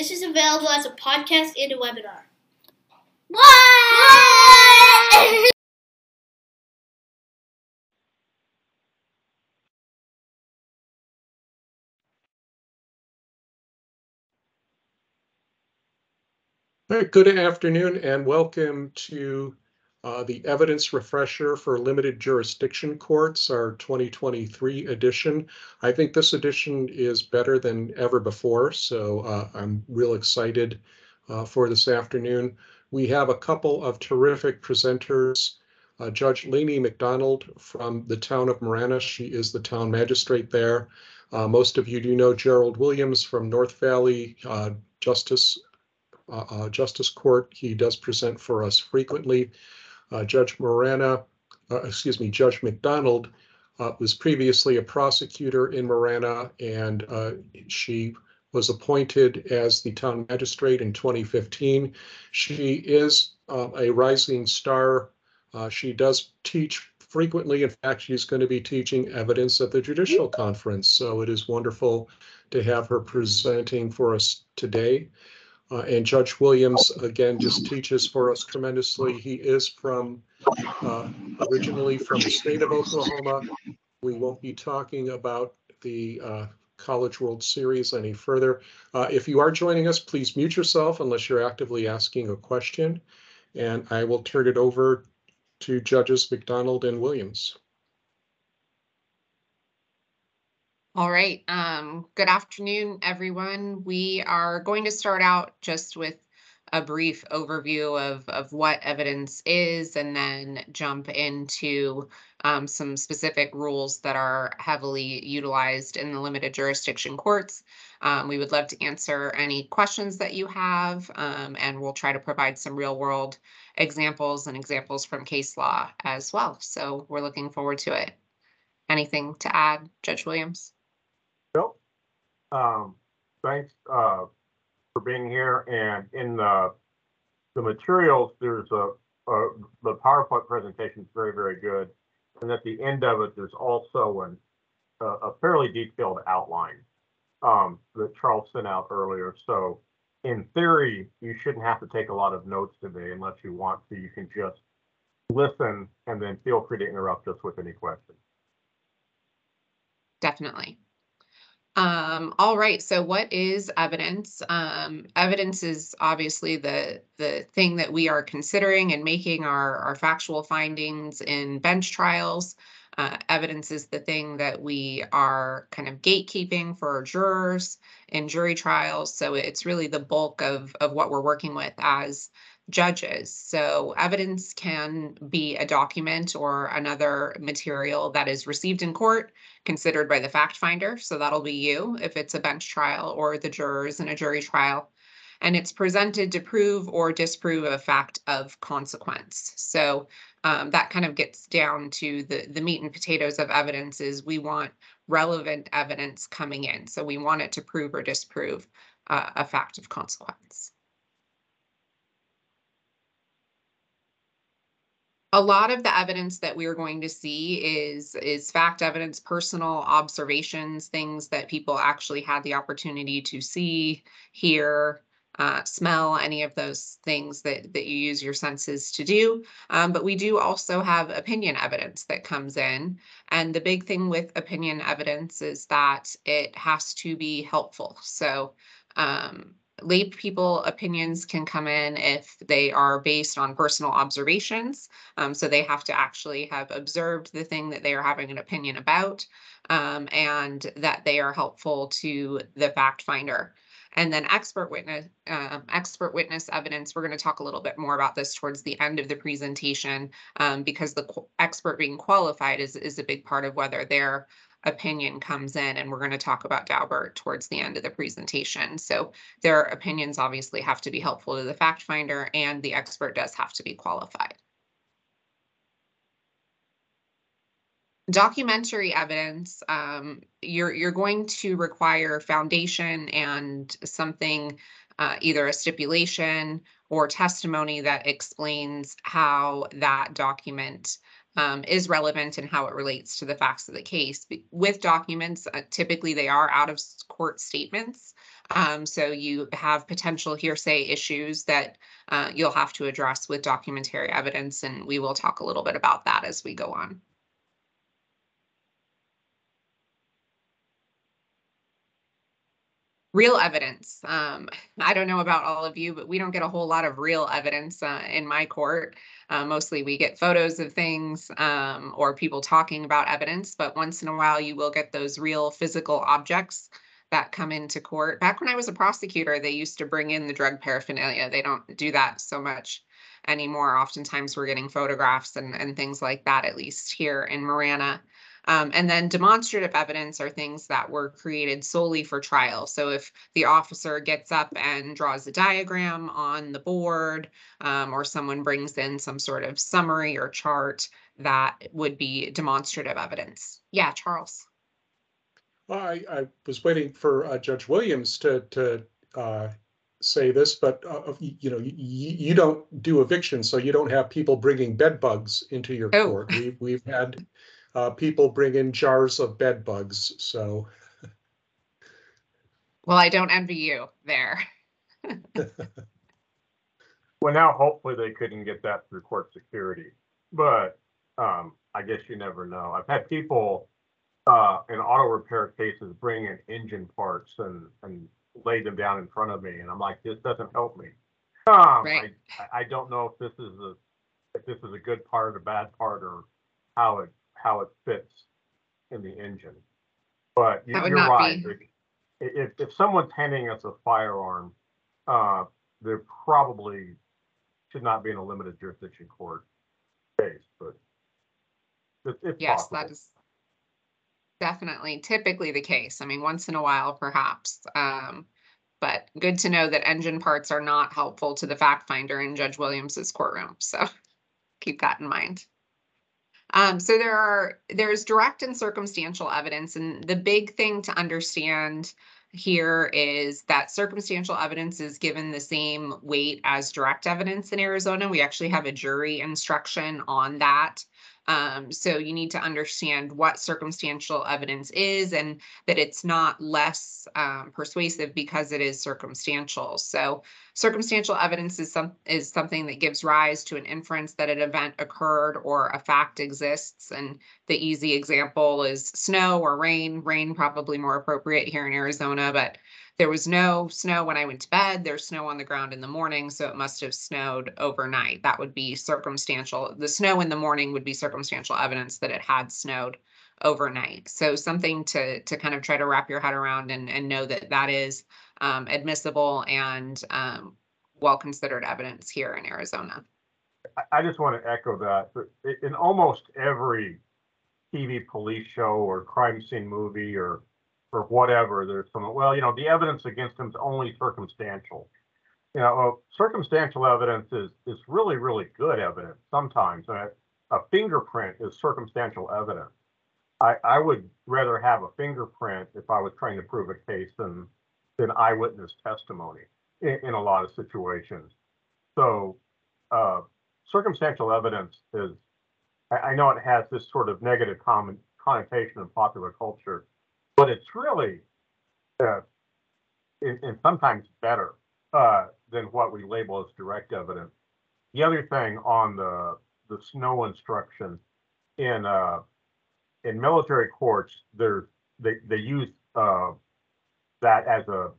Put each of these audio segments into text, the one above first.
This is available as a podcast and a webinar. What? All right, good afternoon and welcome to uh, the evidence refresher for limited jurisdiction courts, our 2023 edition. I think this edition is better than ever before, so uh, I'm real excited uh, for this afternoon. We have a couple of terrific presenters. Uh, Judge Lainey McDonald from the town of Marana. She is the town magistrate there. Uh, most of you do know Gerald Williams from North Valley uh, Justice Justice Court. He does present for us frequently. Uh, Judge Marana, uh, excuse me, Judge McDonald uh, was previously a prosecutor in Marana, and uh, she was appointed as the town magistrate in 2015. She is a rising star. she does teach frequently. In fact, she's going to be teaching evidence at the judicial conference. So it is wonderful to have her presenting for us today. Uh, and Judge Williams, again, just teaches for us tremendously. He is from, uh, originally from the state of Oklahoma. We won't be talking about the uh, College World Series any further. Uh, if you are joining us, please mute yourself unless you're actively asking a question. And I will turn it over to Judges McDonald and Williams. All right. Um, good afternoon, everyone. We are going to start out just with a brief overview of, of what evidence is and then jump into um, some specific rules that are heavily utilized in the limited jurisdiction courts. Um, we would love to answer any questions that you have, um, and we'll try to provide some real world examples and examples from case law as well. So we're looking forward to it. Anything to add, Judge Williams? Um, thanks uh, for being here. And in the the materials, there's a, a the PowerPoint presentation is very very good, and at the end of it, there's also an a, a fairly detailed outline um, that Charles sent out earlier. So in theory, you shouldn't have to take a lot of notes today unless you want to. You can just listen and then feel free to interrupt us with any questions. Definitely. Um, all right, so what is evidence? Um, evidence is obviously the the thing that we are considering and making our, our factual findings in bench trials. Uh, evidence is the thing that we are kind of gatekeeping for jurors in jury trials. So it's really the bulk of, of what we're working with as judges. So evidence can be a document or another material that is received in court, considered by the fact finder. So that'll be you if it's a bench trial or the jurors in a jury trial. And it's presented to prove or disprove a fact of consequence. So um, that kind of gets down to the, the meat and potatoes of evidence is we want relevant evidence coming in. So we want it to prove or disprove uh, a fact of consequence. A lot of the evidence that we're going to see is is fact evidence personal observations things that people actually had the opportunity to see hear uh, smell any of those things that that you use your senses to do. Um, but we do also have opinion evidence that comes in. And the big thing with opinion evidence is that it has to be helpful. So um, lay people opinions can come in if they are based on personal observations. Um, so they have to actually have observed the thing that they are having an opinion about um, and that they are helpful to the fact finder. And then expert witness, um, expert witness evidence. We're going to talk a little bit more about this towards the end of the presentation um, because the expert being qualified is is a big part of whether they're opinion comes in, and we're going to talk about Daubert towards the end of the presentation. So their opinions obviously have to be helpful to the fact finder, and the expert does have to be qualified. documentary evidence um, you're you're going to require foundation and something uh, either a stipulation or testimony that explains how that document um, is relevant and how it relates to the facts of the case. With documents, uh, typically they are out of court statements. Um, so you have potential hearsay issues that uh, you'll have to address with documentary evidence, and we will talk a little bit about that as we go on. Real evidence. Um, I don't know about all of you, but we don't get a whole lot of real evidence uh, in my court. Uh, mostly we get photos of things um, or people talking about evidence, but once in a while you will get those real physical objects that come into court. Back when I was a prosecutor, they used to bring in the drug paraphernalia. They don't do that so much anymore. Oftentimes we're getting photographs and, and things like that, at least here in Marana. Um, and then demonstrative evidence are things that were created solely for trial. So if the officer gets up and draws a diagram on the board, um, or someone brings in some sort of summary or chart, that would be demonstrative evidence. Yeah, Charles. Well, I, I was waiting for uh, Judge Williams to, to uh, say this, but uh, you know, you, you don't do eviction, so you don't have people bringing bed bugs into your Oh. court. We, we've had uh, people bring in jars of bed bugs, so. Well, I don't envy you there. Well, now hopefully they couldn't get that through court security, but um, I guess you never know. I've had people uh, in auto repair cases bring in engine parts and and lay them down in front of me, and I'm like, this doesn't help me. Um, Right. I, I don't know if this is a if this is a good part, a bad part, or how it how it fits in the engine. But you, you're right. be- If if someone's handing us a firearm, uh, they're probably should not be in a limited jurisdiction court case, but it's, it's Yes, possible. that is definitely typically the case. I mean, once in a while, perhaps. Um, but good to know that engine parts are not helpful to the fact finder in Judge Williams's courtroom. So keep that in mind. Um, so there are there's direct and circumstantial evidence, and the big thing to understand here is that circumstantial evidence is given the same weight as direct evidence in Arizona. We actually have a jury instruction on that. Um, so you need to understand what circumstantial evidence is and that it's not less um, persuasive because it is circumstantial. So circumstantial evidence is some is something that gives rise to an inference that an event occurred or a fact exists. And the easy example is snow or rain. Rain probably more appropriate here in Arizona, but there was no snow when I went to bed. There's snow on the ground in the morning, so it must have snowed overnight. That would be circumstantial. The snow in the morning would be circumstantial evidence that it had snowed overnight. So something to to kind of try to wrap your head around and and know that that is um, admissible and um, well considered evidence here in Arizona. I, I just want to echo that. In almost every TV police show or crime scene movie or or whatever, there's some, well, you know, the evidence against him is only circumstantial. You know, circumstantial evidence is is really, really good evidence sometimes. A, a fingerprint is circumstantial evidence. I, I would rather have a fingerprint if I was trying to prove a case than than eyewitness testimony in, in a lot of situations. So uh, circumstantial evidence is, I, I know it has this sort of negative connotation in popular culture, but it's really, uh, and, sometimes better uh, than what we label as direct evidence. The other thing on the the snow instruction in uh, in military courts, they they use uh, that as a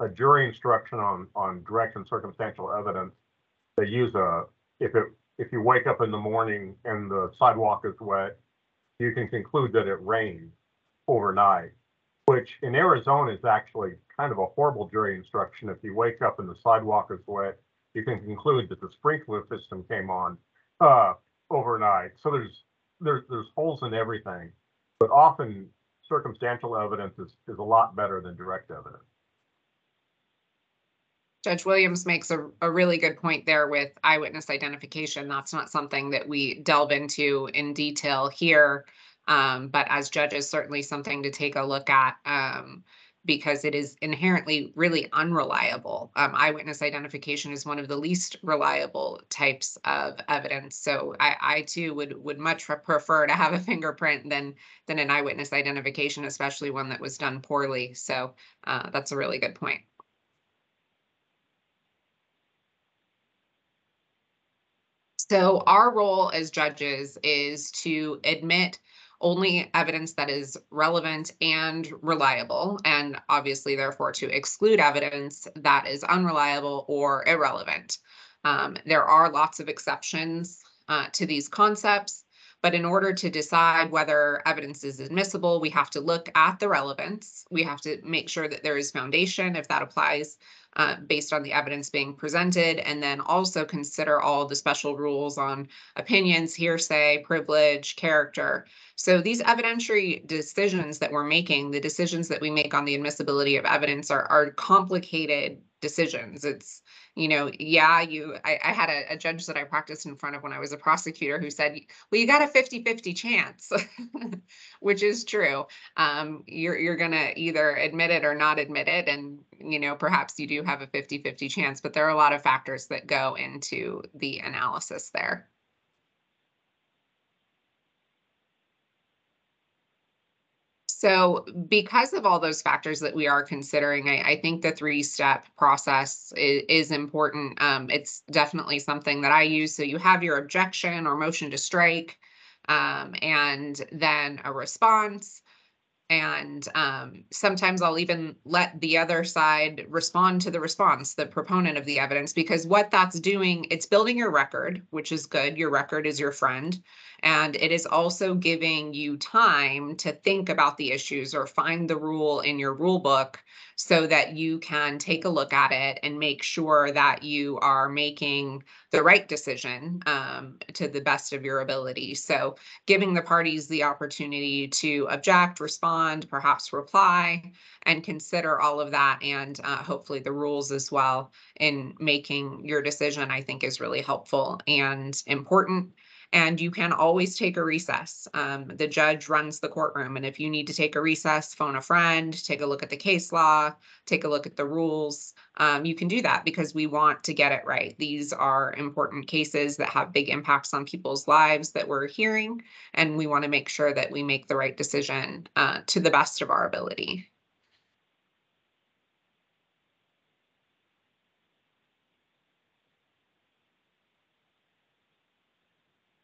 a jury instruction on on direct and circumstantial evidence. They use a if it if you wake up in the morning and the sidewalk is wet, you can conclude that it rained overnight, which in Arizona is actually kind of a horrible jury instruction. If you wake up and the sidewalk is wet, you can conclude that the sprinkler system came on uh, overnight. So there's there's there's holes in everything, but often circumstantial evidence is is a lot better than direct evidence. Judge Williams makes a, a really good point there with eyewitness identification. That's not something that we delve into in detail here. Um, but as judges, certainly something to take a look at. Um, because it is inherently really unreliable. Um, eyewitness identification is one of the least reliable types of evidence. So I, I too would would much prefer to have a fingerprint than than an eyewitness identification, especially one that was done poorly. So uh, that's a really good point. So our role as judges is to admit only evidence that is relevant and reliable, and obviously, therefore, to exclude evidence that is unreliable or irrelevant. Um, there are lots of exceptions uh, to these concepts, but in order to decide whether evidence is admissible, we have to look at the relevance. We have to make sure that there is foundation if that applies uh, based on the evidence being presented, and then also consider all the special rules on opinions, hearsay, privilege, character. So these evidentiary decisions that we're making, the decisions that we make on the admissibility of evidence are, are complicated decisions. It's you know, yeah, you, I, I had a, a, judge that I practiced in front of when I was a prosecutor who said, well, you got a 50 50 chance, which is true. Um, you're, you're going to either admit it or not admit it. And, you know, perhaps you do have a 50 50 chance, but there are a lot of factors that go into the analysis there. So because of all those factors that we are considering, I, I think the three-step process is, is important. Um, it's definitely something that I use. So you have your objection or motion to strike, um, and then a response. And um, sometimes I'll even let the other side respond to the response, the proponent of the evidence, because what that's doing, it's building your record, which is good. Your record is your friend. And it is also giving you time to think about the issues or find the rule in your rule book so that you can take a look at it and make sure that you are making the right decision um, to the best of your ability. So, giving the parties the opportunity to object, respond, perhaps reply, and consider all of that and uh, hopefully the rules as well in making your decision, I think is really helpful and important and you can always take a recess. Um, the judge runs the courtroom, and if you need to take a recess, phone a friend, take a look at the case law, take a look at the rules. Um, you can do that because we want to get it right. These are important cases that have big impacts on people's lives that we're hearing, and we want to make sure that we make the right decision uh, to the best of our ability.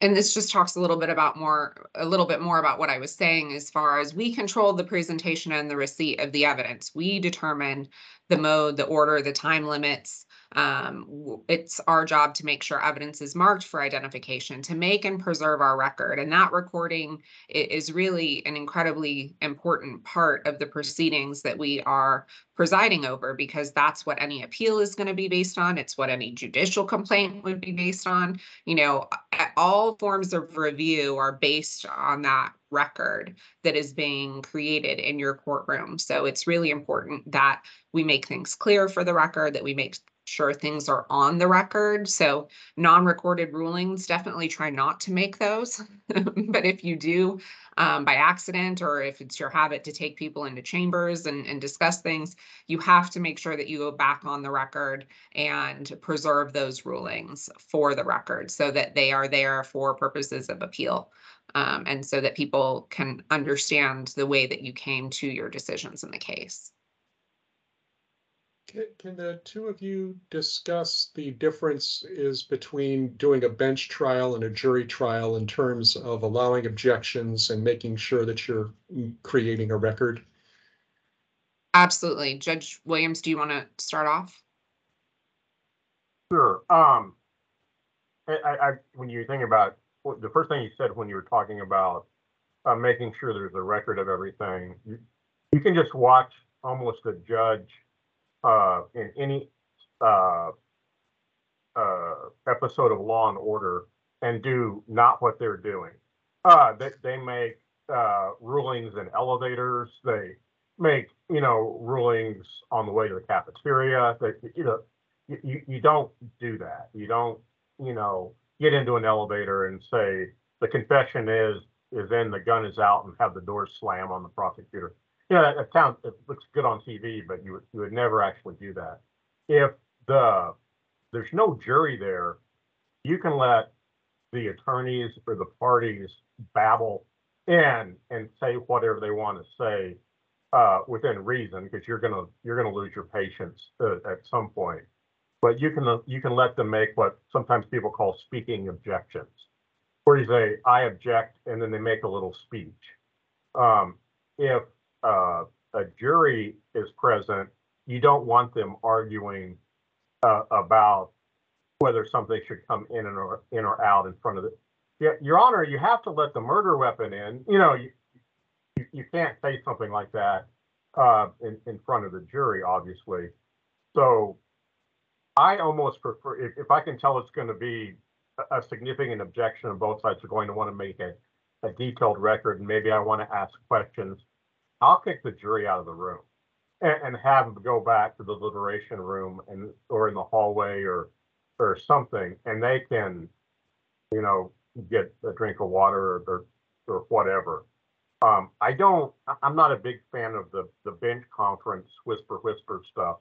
And this just talks a little bit about more a little bit more about what i was saying as far as we control the presentation and the receipt of the evidence. We determine the mode the order the time limits um, it's our job to make sure evidence is marked for identification, to make and preserve our record. And that recording is really an incredibly important part of the proceedings that we are presiding over because that's what any appeal is going to be based on. It's what any judicial complaint would be based on. You know, all forms of review are based on that record that is being created in your courtroom. So it's really important that we make things clear for the record, that we make sure things are on the record. So non-recorded rulings, definitely try not to make those. but if you do um, by accident, or if it's your habit to take people into chambers and, and discuss things, you have to make sure that you go back on the record and preserve those rulings for the record so that they are there for purposes of appeal. Um, and so that people can understand the way that you came to your decisions in the case. Can, can the two of you discuss the difference is between doing a bench trial and a jury trial in terms of allowing objections and making sure that you're creating a record? Absolutely. Judge Williams, do you want to start off? Sure. Um, I, I, when you think about the first thing you said when you were talking about uh, making sure there's a record of everything, you, you can just watch almost a judge uh, in any uh, uh, episode of Law and Order and do not what they're doing. Uh, they, they make uh, rulings in elevators. They make you know rulings on the way to the cafeteria. They, you know, you, you don't do that. You don't you know get into an elevator and say the confession is is in, the gun is out, and have the door slam on the prosecutor. Yeah, it sounds, it looks good on TV, but you would, you would never actually do that. If the, there's no jury there, you can let the attorneys or the parties babble in and say whatever they want to say uh, within reason, because you're gonna, you're gonna lose your patience uh, at some point. But you can, you can let them make what sometimes people call speaking objections, where you say, I object, and then they make a little speech. Um, if uh, a jury is present, you don't want them arguing uh, about whether something should come in or in or out in front of the. Yeah, Your Honor, you have to let the murder weapon in. You know, you you, you can't say something like that uh, in in front of the jury, obviously. So I almost prefer if, if I can tell it's going to be a, a significant objection and both sides are going to want to make a, a detailed record, and maybe I want to ask questions. I'll kick the jury out of the room and, and have them go back to the deliberation room and or in the hallway or or something, and they can, you know, get a drink of water or or, whatever. Um, I don't. I'm not a big fan of the the bench conference whisper whisper stuff.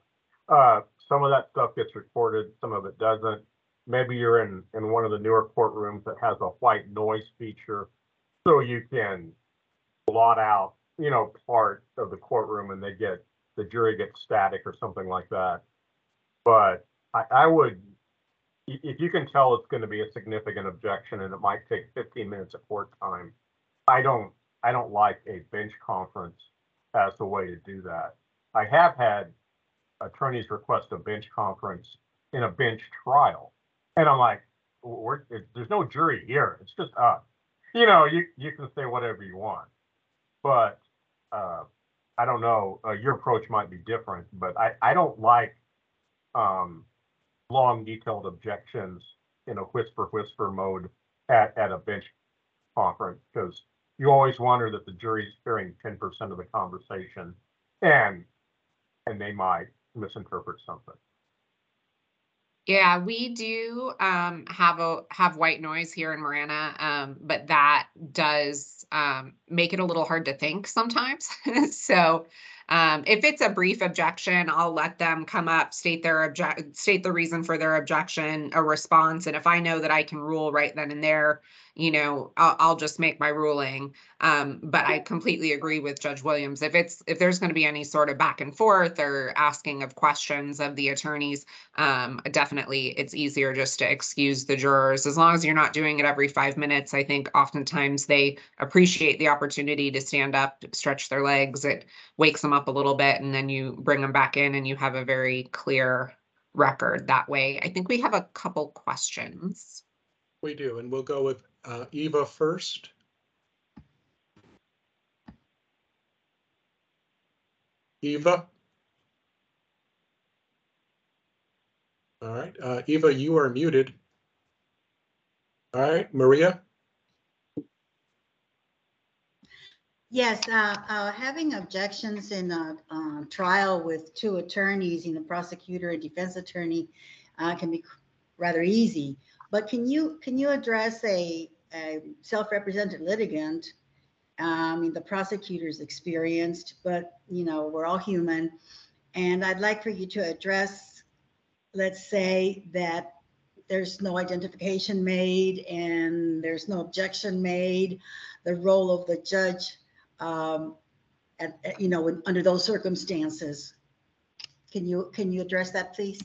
Uh, some of that stuff gets recorded, some of it doesn't. Maybe you're in in one of the newer courtrooms that has a white noise feature, so you can blot out, you know, part of the courtroom and they get the jury gets static or something like that. But I, I would, if you can tell it's going to be a significant objection and it might take 15 minutes of court time, I don't, I don't like a bench conference as the way to do that. I have had attorneys request a bench conference in a bench trial, and I'm like, there's no jury here. It's just us. You know, you you can say whatever you want, but uh, I don't know. Uh, your approach might be different, but I I don't like um, long detailed objections in a whisper whisper mode at at a bench conference because you always wonder that the jury's hearing 10% of the conversation and and they might misinterpret something. Yeah, we do um have a have white noise here in Marana, um, but that does um make it a little hard to think sometimes. So um if it's a brief objection, I'll let them come up, state their object, state the reason for their objection, a response, and if I know that I can rule right then and there, you know, I'll I'll just make my ruling. Um, but I completely agree with Judge Williams. If it's if there's going to be any sort of back and forth or asking of questions of the attorneys, um, definitely it's easier just to excuse the jurors as long as you're not doing it every five minutes. I think oftentimes they appreciate the opportunity to stand up, stretch their legs. It wakes them up a little bit, and then you bring them back in, and you have a very clear record that way. I think we have a couple questions. We do, and we'll go with uh, Eva first. Eva? All right, uh, Eva, you are muted. All right, Maria? Yes, uh, uh, having objections in a uh, trial with two attorneys, you know, prosecutor and defense attorney, uh, can be rather easy. But can you, can you address a, a self-represented litigant? I mean, the prosecutor's experienced, but, you know, we're all human. And I'd like for you to address, let's say that there's no identification made and there's no objection made, the role of the judge um, at, at, you know, under those circumstances. Can you, can you address that, please?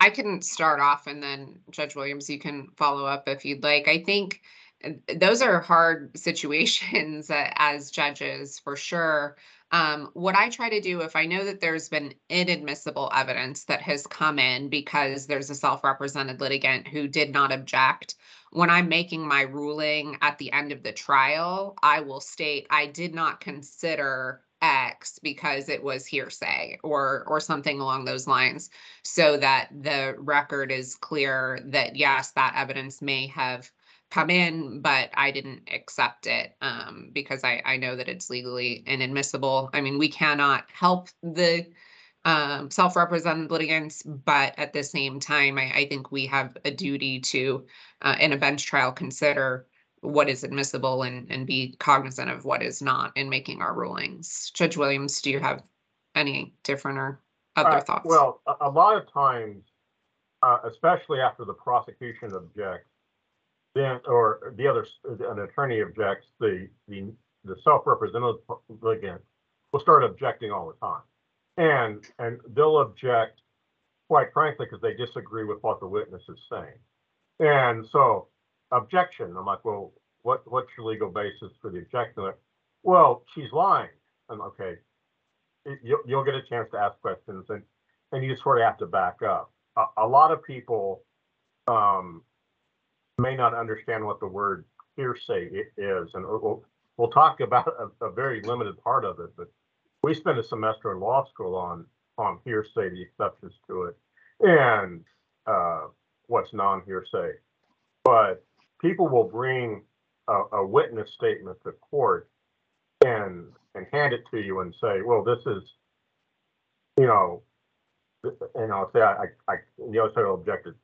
I can start off and then Judge Williams, you can follow up if you'd like. I think uh, those are hard situations uh, as judges for sure. Um, what I try to do if I know that there's been inadmissible evidence that has come in because there's a self-represented litigant who did not object, when I'm making my ruling at the end of the trial, I will state I did not consider X because it was hearsay or or something along those lines so that the record is clear that yes, that evidence may have come in, but I didn't accept it um, because I, I know that it's legally inadmissible. I mean, we cannot help the um, self-represented litigants, but at the same time, I, I think we have a duty to, uh, in a bench trial, consider what is admissible and, and be cognizant of what is not in making our rulings. Judge Williams, do you have any different or other Uh, thoughts? Well, a, a lot of times, uh, especially after the prosecution objects, then, or the other, an attorney objects, the, the, the self-represented litigant will start objecting all the time. And, and they'll object, quite frankly, because they disagree with what the witness is saying. And so, objection, I'm like, well, what, what's your legal basis for the objection? Like, Well, she's lying. I'm okay, you'll, you'll get a chance to ask questions and, and you sort of have to back up. A, a lot of people, um, may not understand what the word hearsay is, and we'll, we'll talk about a, a very limited part of it, but we spent a semester in law school on, on hearsay, the exceptions to it, and, uh, what's non-hearsay. But people will bring a, a witness statement to court and, and hand it to you and say, well, this is, you know, and I'll say, I, I, I- the other side will object to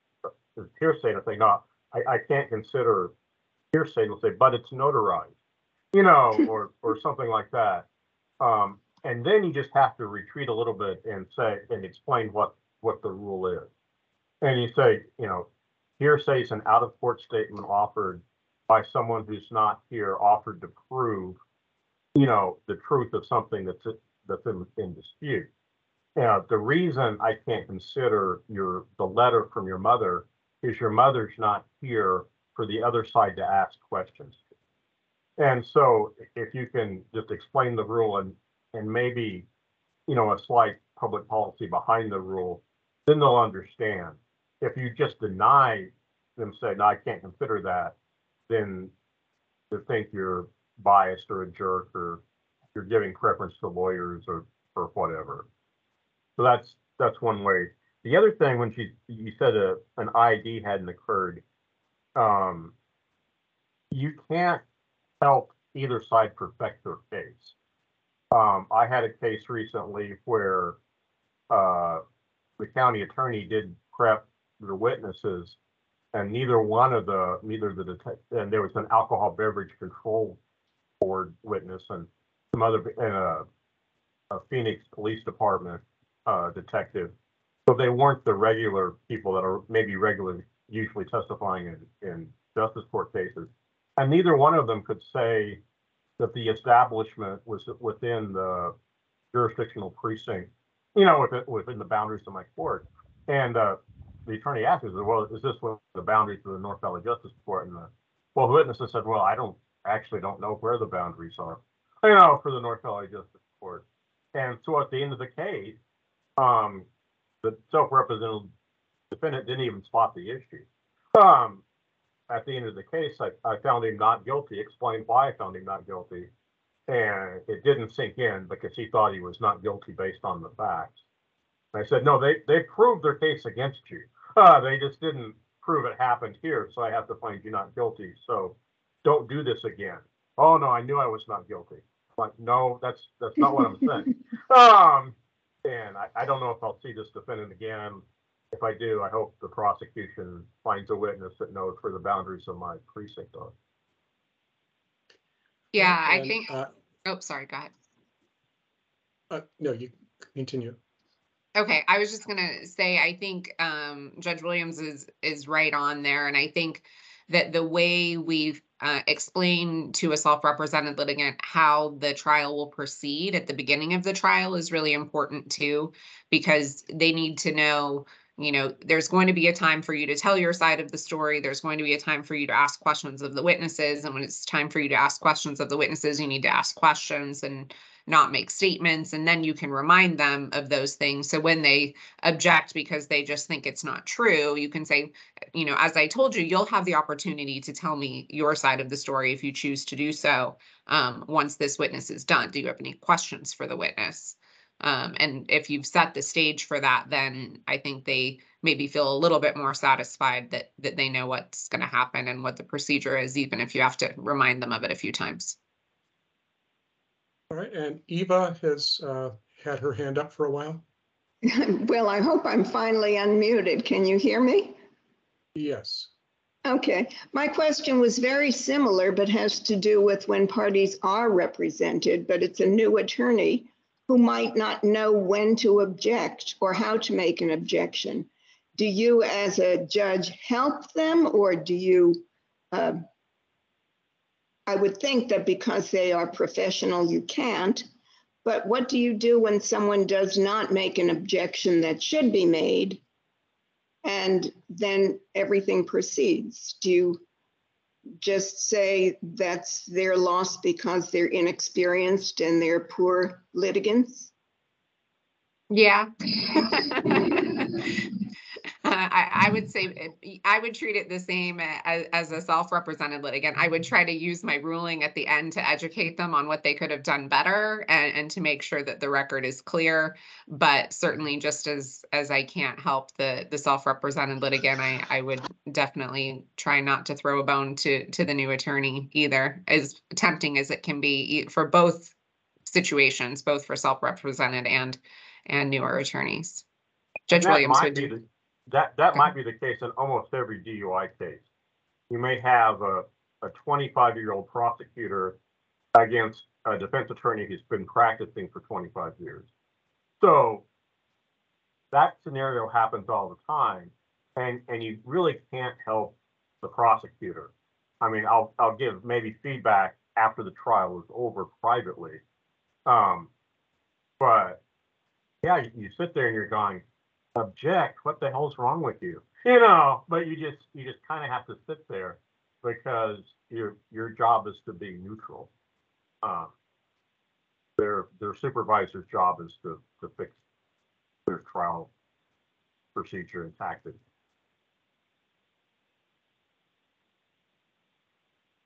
to hearsay, and I say, no, I, I can't consider hearsay, and they'll say, but it's notarized, you know, or, or something like that. Um, and then you just have to retreat a little bit and say, and explain what, what the rule is. And you say, you know, hearsay is an out-of-court statement offered by someone who's not here, offered to prove, you know, the truth of something that's, that's in, in dispute. Yeah, the reason I can't consider your, the letter from your mother is your mother's not here for the other side to ask questions. And so if you can just explain the rule and, and maybe, you know, a slight public policy behind the rule, then they'll understand. If you just deny them, say, no, I can't consider that, then they think you're biased or a jerk or you're giving preference to lawyers or, or whatever. So that's, that's one way. The other thing, when she, you said a, an ID hadn't occurred, um, you can't help either side perfect their case. Um, I had a case recently where, uh, the county attorney did prep the witnesses and neither one of the, neither the detect, and there was an alcohol beverage control board witness and some other, and a, a Phoenix Police Department, uh, detective. So they weren't the regular people that are maybe regularly, usually testifying in, in justice court cases. And neither one of them could say that the establishment was within the jurisdictional precinct, you know, within, within the boundaries of my court. And, uh, the attorney asked, me, well, is this what the boundaries of the North Valley Justice Court? And the, well, the witnesses said, well, I don't, actually don't know where the boundaries are, you know, for the North Valley Justice Court. And so at the end of the case, um, the self-represented defendant didn't even spot the issue. Um, at the end of the case, I, I found him not guilty, explained why I found him not guilty. And it didn't sink in because he thought he was not guilty based on the facts. I said, no, they, they proved their case against you. Uh, they just didn't prove it happened here, so I have to find you not guilty. So don't do this again. Oh, no, I knew I was not guilty. I'm like, no, that's, that's not what I'm saying. Um, and I, I don't know if I'll see this defendant again. If I do, I hope the prosecution finds a witness that knows where the boundaries of my precinct are. Yeah, I And, think, uh, oh, sorry, go ahead. uh, No, you continue. Okay, I was just gonna say, I think um Judge Williams is is right on there, and I think that the way we've uh explained to a self-represented litigant how the trial will proceed at the beginning of the trial is really important too, because they need to know, you know, there's going to be a time for you to tell your side of the story, there's going to be a time for you to ask questions of the witnesses, and when it's time for you to ask questions of the witnesses, you need to ask questions and not make statements and then you can remind them of those things. So when they object because they just think it's not true you can say you know as i told you you'll have the opportunity to tell me your side of the story if you choose to do so um, once this witness is done. Do you have any questions for the witness? Um, and if you've set the stage for that then i think they maybe feel a little bit more satisfied that that they know what's going to happen and what the procedure is even if you have to remind them of it a few times All right, and Eva has uh, had her hand up for a while. Well, I hope I'm finally unmuted. Can you hear me? Yes. Okay, my question was very similar, but has to do with when parties are represented, but it's a new attorney who might not know when to object or how to make an objection. Do you, as a judge, help them or do you? uh, I would think that because they are professional, you can't. But what do you do when someone does not make an objection that should be made? And then everything proceeds. Do you just say that's their loss because they're inexperienced and they're poor litigants? Yeah. I, I would say, eh, I would treat it the same eh, as, as a self-represented litigant. I would try to use my ruling at the end to educate them on what they could have done better and, and to make sure that the record is clear. But certainly just as, as I can't help the, the self-represented litigant, I, I would definitely try not to throw a bone to, to the new attorney either, as tempting as it can be for both situations, both for self-represented and, and newer attorneys. Judge Williams, would be you? the- That, that might be the case in almost every DUI case. You may have a, a twenty-five-year-old prosecutor against a defense attorney who's been practicing for twenty-five years. So that scenario happens all the time, and, and you really can't help the prosecutor. I mean, I'll, I'll give maybe feedback after the trial is over privately. Um, but, yeah, you, you sit there and you're going, object, what the hell's wrong with you? You know, but you just, you just kind of have to sit there because your, your job is to be neutral. Um, their, their supervisor's job is to, to fix their trial procedure and tactics.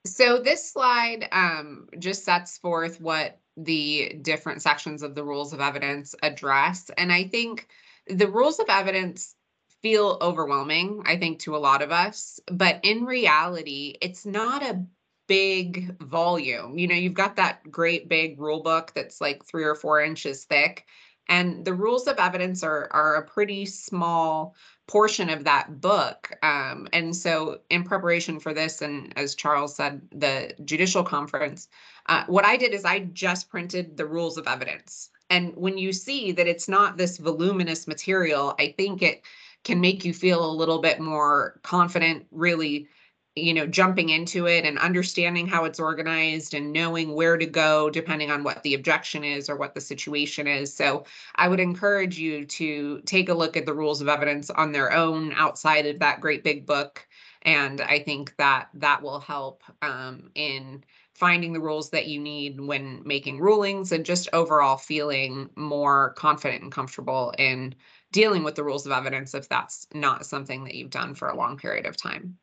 So this slide um, just sets forth what the different sections of the rules of evidence address. And I think the rules of evidence feel overwhelming, I think, to a lot of us. But in reality, it's not a big volume. You know, you've got that great big rule book that's like three or four inches thick. And the rules of evidence are, are a pretty small portion of that book. Um, and so, in preparation for this, and as Charles said, the judicial conference, uh, what I did is I just printed the rules of evidence. And when you see that it's not this voluminous material, I think it can make you feel a little bit more confident, really you know, jumping into it and understanding how it's organized and knowing where to go depending on what the objection is or what the situation is. So I would encourage you to take a look at the rules of evidence on their own outside of that great big book. And I think that that will help um, in finding the rules that you need when making rulings and just overall feeling more confident and comfortable in dealing with the rules of evidence if that's not something that you've done for a long period of time.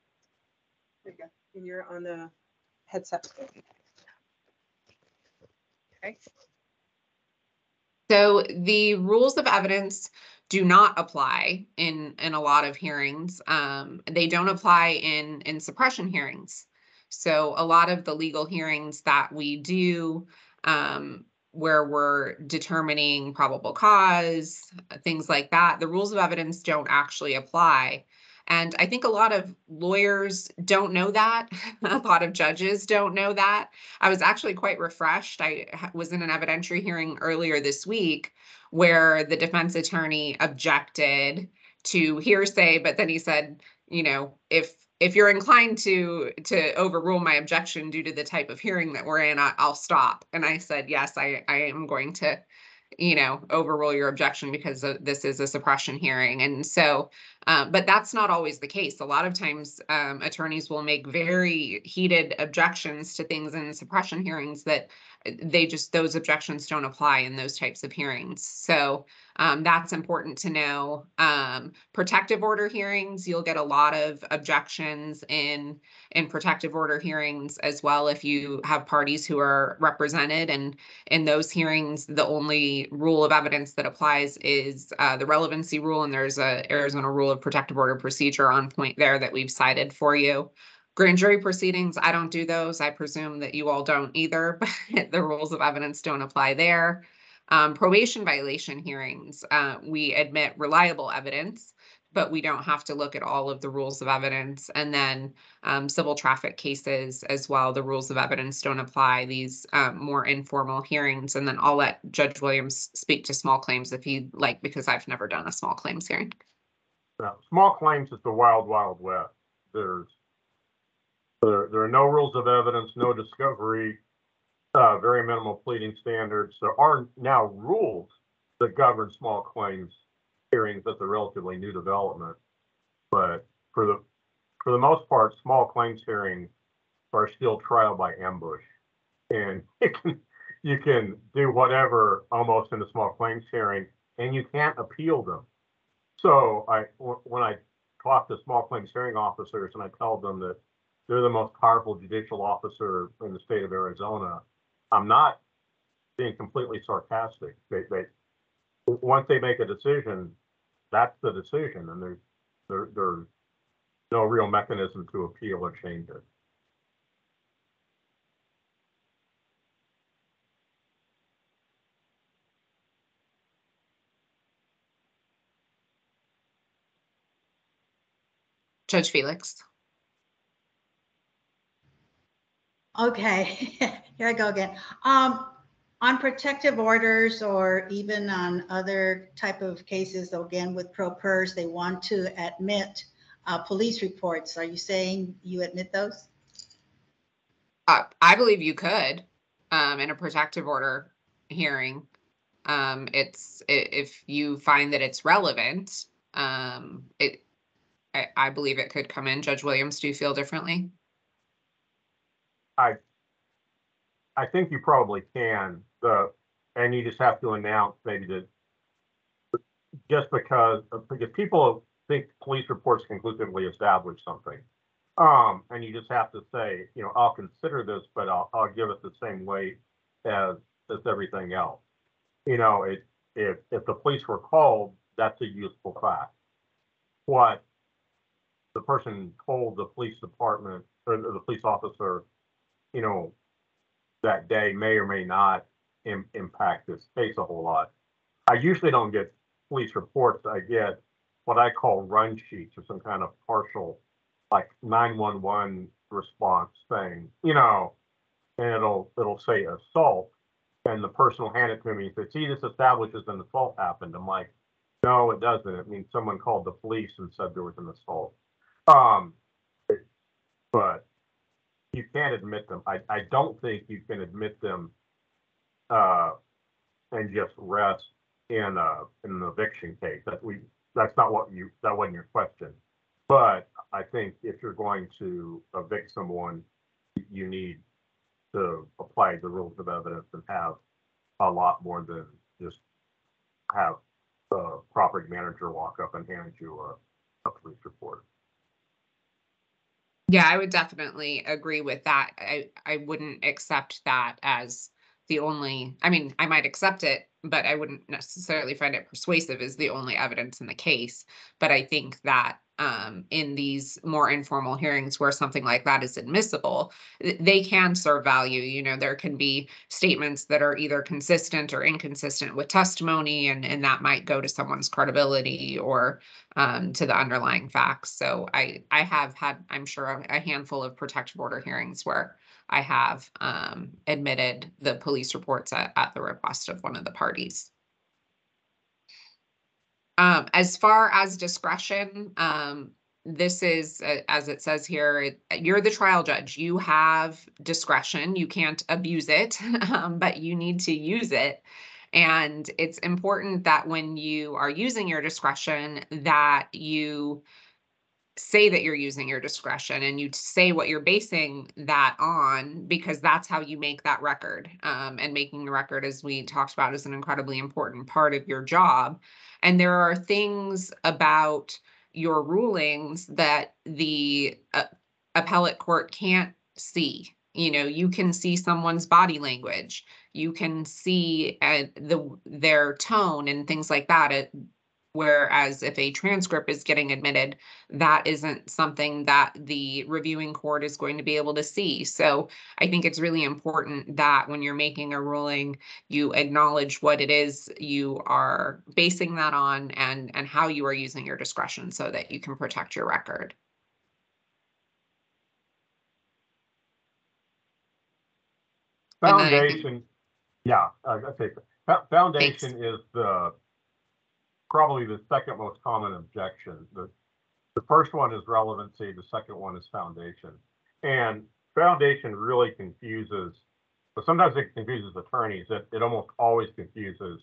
There you go. And you're on the headset. Okay. So the rules of evidence do not apply in in a lot of hearings. Um, they don't apply in in suppression hearings. So a lot of the legal hearings that we do, um, where we're determining probable cause, things like that, the rules of evidence don't actually apply. And I think a lot of lawyers don't know that. a lot of judges don't know that. I was actually quite refreshed. I was in an evidentiary hearing earlier this week where the defense attorney objected to hearsay, but then he said, you know, if if you're inclined to to overrule my objection due to the type of hearing that we're in, I, I'll stop. And I said, yes, I I am going to you know, overrule your objection because this is a suppression hearing. And so, uh, but that's not always the case. A lot of times, um, attorneys will make very heated objections to things in suppression hearings that they just, those objections don't apply in those types of hearings. So um, that's important to know. Um, protective order hearings, you'll get a lot of objections in in protective order hearings as well if you have parties who are represented and in those hearings the only rule of evidence that applies is uh, the relevancy rule and there's a arizona rule of protective order procedure on point there that we've cited for you grand jury proceedings i don't do those i presume that you all don't either but the rules of evidence don't apply there Um, probation violation hearings, uh, we admit reliable evidence, but we don't have to look at all of the rules of evidence. And then um, civil traffic cases as well, the rules of evidence don't apply, these um, more informal hearings. And then I'll let Judge Williams speak to small claims if he'd like, because I've never done a small claims hearing. Now, small claims is the wild, wild west. There's, there, there are no rules of evidence, no discovery, uh, very minimal pleading standards. There are now rules that govern small claims hearings. That's a relatively new development. But for the, for the most part, small claims hearings are still trial by ambush. And you can, you can do whatever almost in a small claims hearing, and you can't appeal them. So I, when I talk to small claims hearing officers and I tell them that they're the most powerful judicial officer in the state of Arizona, I'm not being completely sarcastic. They, they, once they make a decision, that's the decision and there's, there, there's no real mechanism to appeal or change it. Judge Felix? Okay, here I go again. Um, on protective orders or even on other type of cases, again with pro pers, they want to admit uh, police reports. Are you saying you admit those? Uh, I believe you could, um, in a protective order hearing. Um, it's, if you find that it's relevant, um, it, I, I believe it could come in. Judge Williams, do you feel differently? I I think you probably can, the, and you just have to announce maybe that just because, because people think police reports conclusively establish something. Um, and you just have to say, you know, I'll consider this, but I'll, I'll give it the same weight as, as everything else. You know, it, if, if the police were called, that's a useful fact. What the person told the police department, or the police officer, you know, that day may or may not im- impact this case a whole lot. I usually don't get police reports. I get what I call run sheets or some kind of partial, like nine-one-one response thing, you know, and it'll, it'll say assault. And the person will hand it to me and say, see, this establishes an assault happened. I'm like, no, it doesn't. It means someone called the police and said there was an assault. Um, but you can't admit them. I, I don't think you can admit them uh, and just rest in a, in an eviction case. That we, that's not what you, that wasn't your question. But I think if you're going to evict someone, you need to apply the rules of evidence and have a lot more than just have the property manager walk up and hand you a, a police report. Yeah, I would definitely agree with that. I, I wouldn't accept that as the only, I mean, I might accept it, but I wouldn't necessarily find it persuasive as the only evidence in the case. But I think that um, in these more informal hearings where something like that is admissible, they can serve value. You know, there can be statements that are either consistent or inconsistent with testimony, and, and that might go to someone's credibility or um, to the underlying facts. So I, I have had, I'm sure, a handful of protective order hearings where I have um, admitted the police reports at, at the request of one of the parties. Um, as far as discretion, um, this is, uh, as it says here, it- you're the trial judge. You have discretion. You can't abuse it, um, but you need to use it. And it's important that when you are using your discretion, that you say that you're using your discretion and you say what you're basing that on because that's how you make that record. Um, and making the record, as we talked about, is an incredibly important part of your job. And there are things about your rulings that the uh, appellate court can't see. You know, you can see someone's body language, you can see uh, the their tone and things like that. Whereas if a transcript is getting admitted, that isn't something that the reviewing court is going to be able to see. So I think it's really important that when you're making a ruling, you acknowledge what it is you are basing that on and, and how you are using your discretion so that you can protect your record. Foundation, yeah, I think, fo- foundation is the, probably the second most common objection. The, the first one is relevancy, the second one is foundation. And foundation really confuses, but sometimes it confuses attorneys, it, it almost always confuses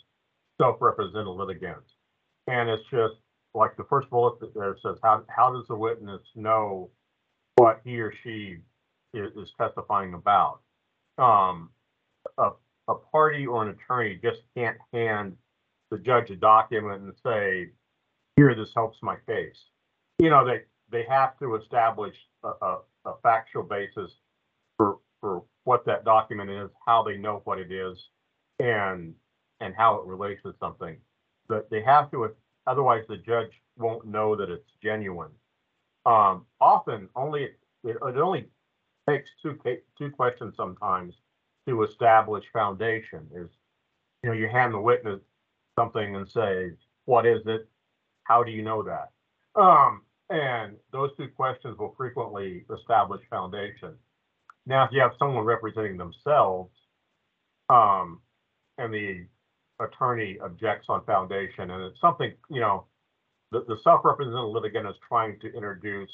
self-represented litigants. And it's just, like the first bullet there says, how, how does the witness know what he or she is, is testifying about? um, a, a party or an attorney just can't hand the judge a document and say, here, this helps my case. You know, they, they have to establish a, a, a factual basis for, for what that document is, how they know what it is, and, and how it relates to something. But they have to, otherwise the judge won't know that it's genuine. Um, often, only, it, it only takes two two questions sometimes to establish foundation is you know you hand the witness something and say what is it? How do you know that? Um and those two questions will frequently establish foundation. Now if you have someone representing themselves um and the attorney objects on foundation and it's something you know the, the self-represented litigant is trying to introduce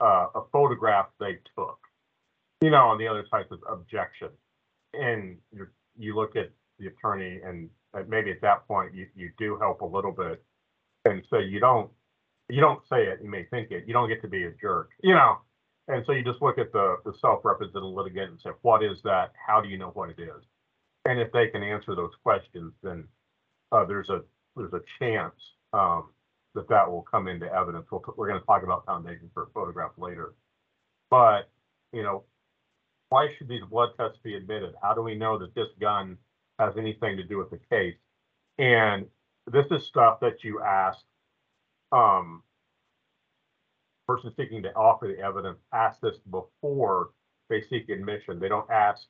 uh, a photograph they took you know, on the other side is objection. And you you look at the attorney and maybe at that point you, you do help a little bit. And so you don't you don't say it, you may think it, you don't get to be a jerk, you know. And so you just look at the the self-represented litigant and say, what is that? How do you know what it is? And if they can answer those questions, then uh, there's a there's a chance um, that that will come into evidence. We'll, we're going to talk about foundation for a photograph later. But you know, why should these blood tests be admitted? How do we know that this gun has anything to do with the case? And this is stuff that you ask um, person seeking to offer the evidence ask this before they seek admission. They don't ask,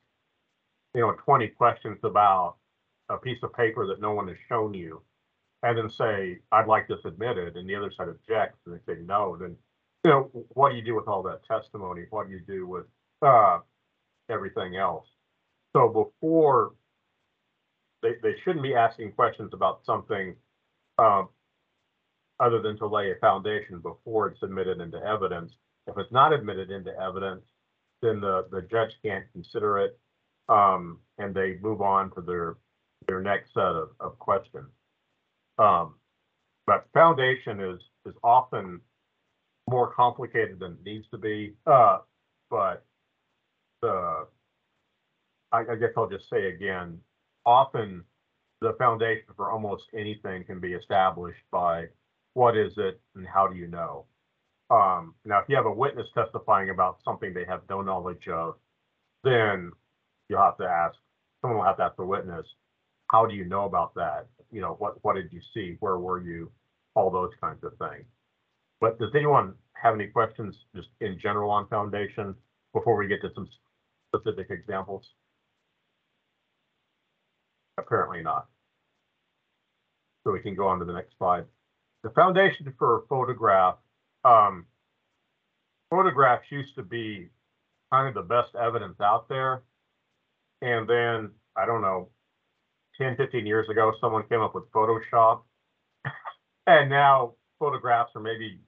you know, 20 questions about a piece of paper that no one has shown you and then say, I'd like this admitted, and the other side objects and they say no, then you know, what do you do with all that testimony? What do you do with uh, everything else. So before they, they shouldn't be asking questions about something um, other than to lay a foundation before it's admitted into evidence. If it's not admitted into evidence, then the, the judge can't consider it um, and they move on to their their next set of, of questions. Um, but foundation is is often more complicated than it needs to be. Uh, but the, I, I guess I'll just say again, often the foundation for almost anything can be established by what is it and how do you know? Um, now, if you have a witness testifying about something they have no knowledge of, then you'll have to ask, someone will have to ask the witness, how do you know about that? You know, what, what did you see? Where were you? All those kinds of things. But does anyone have any questions just in general on foundation before we get to some specific examples? Apparently not. So we can go on to the next slide. The foundation for photograph, um, photographs used to be kind of the best evidence out there. And then, I don't know, 10, 15 years ago, someone came up with Photoshop. and now photographs are maybe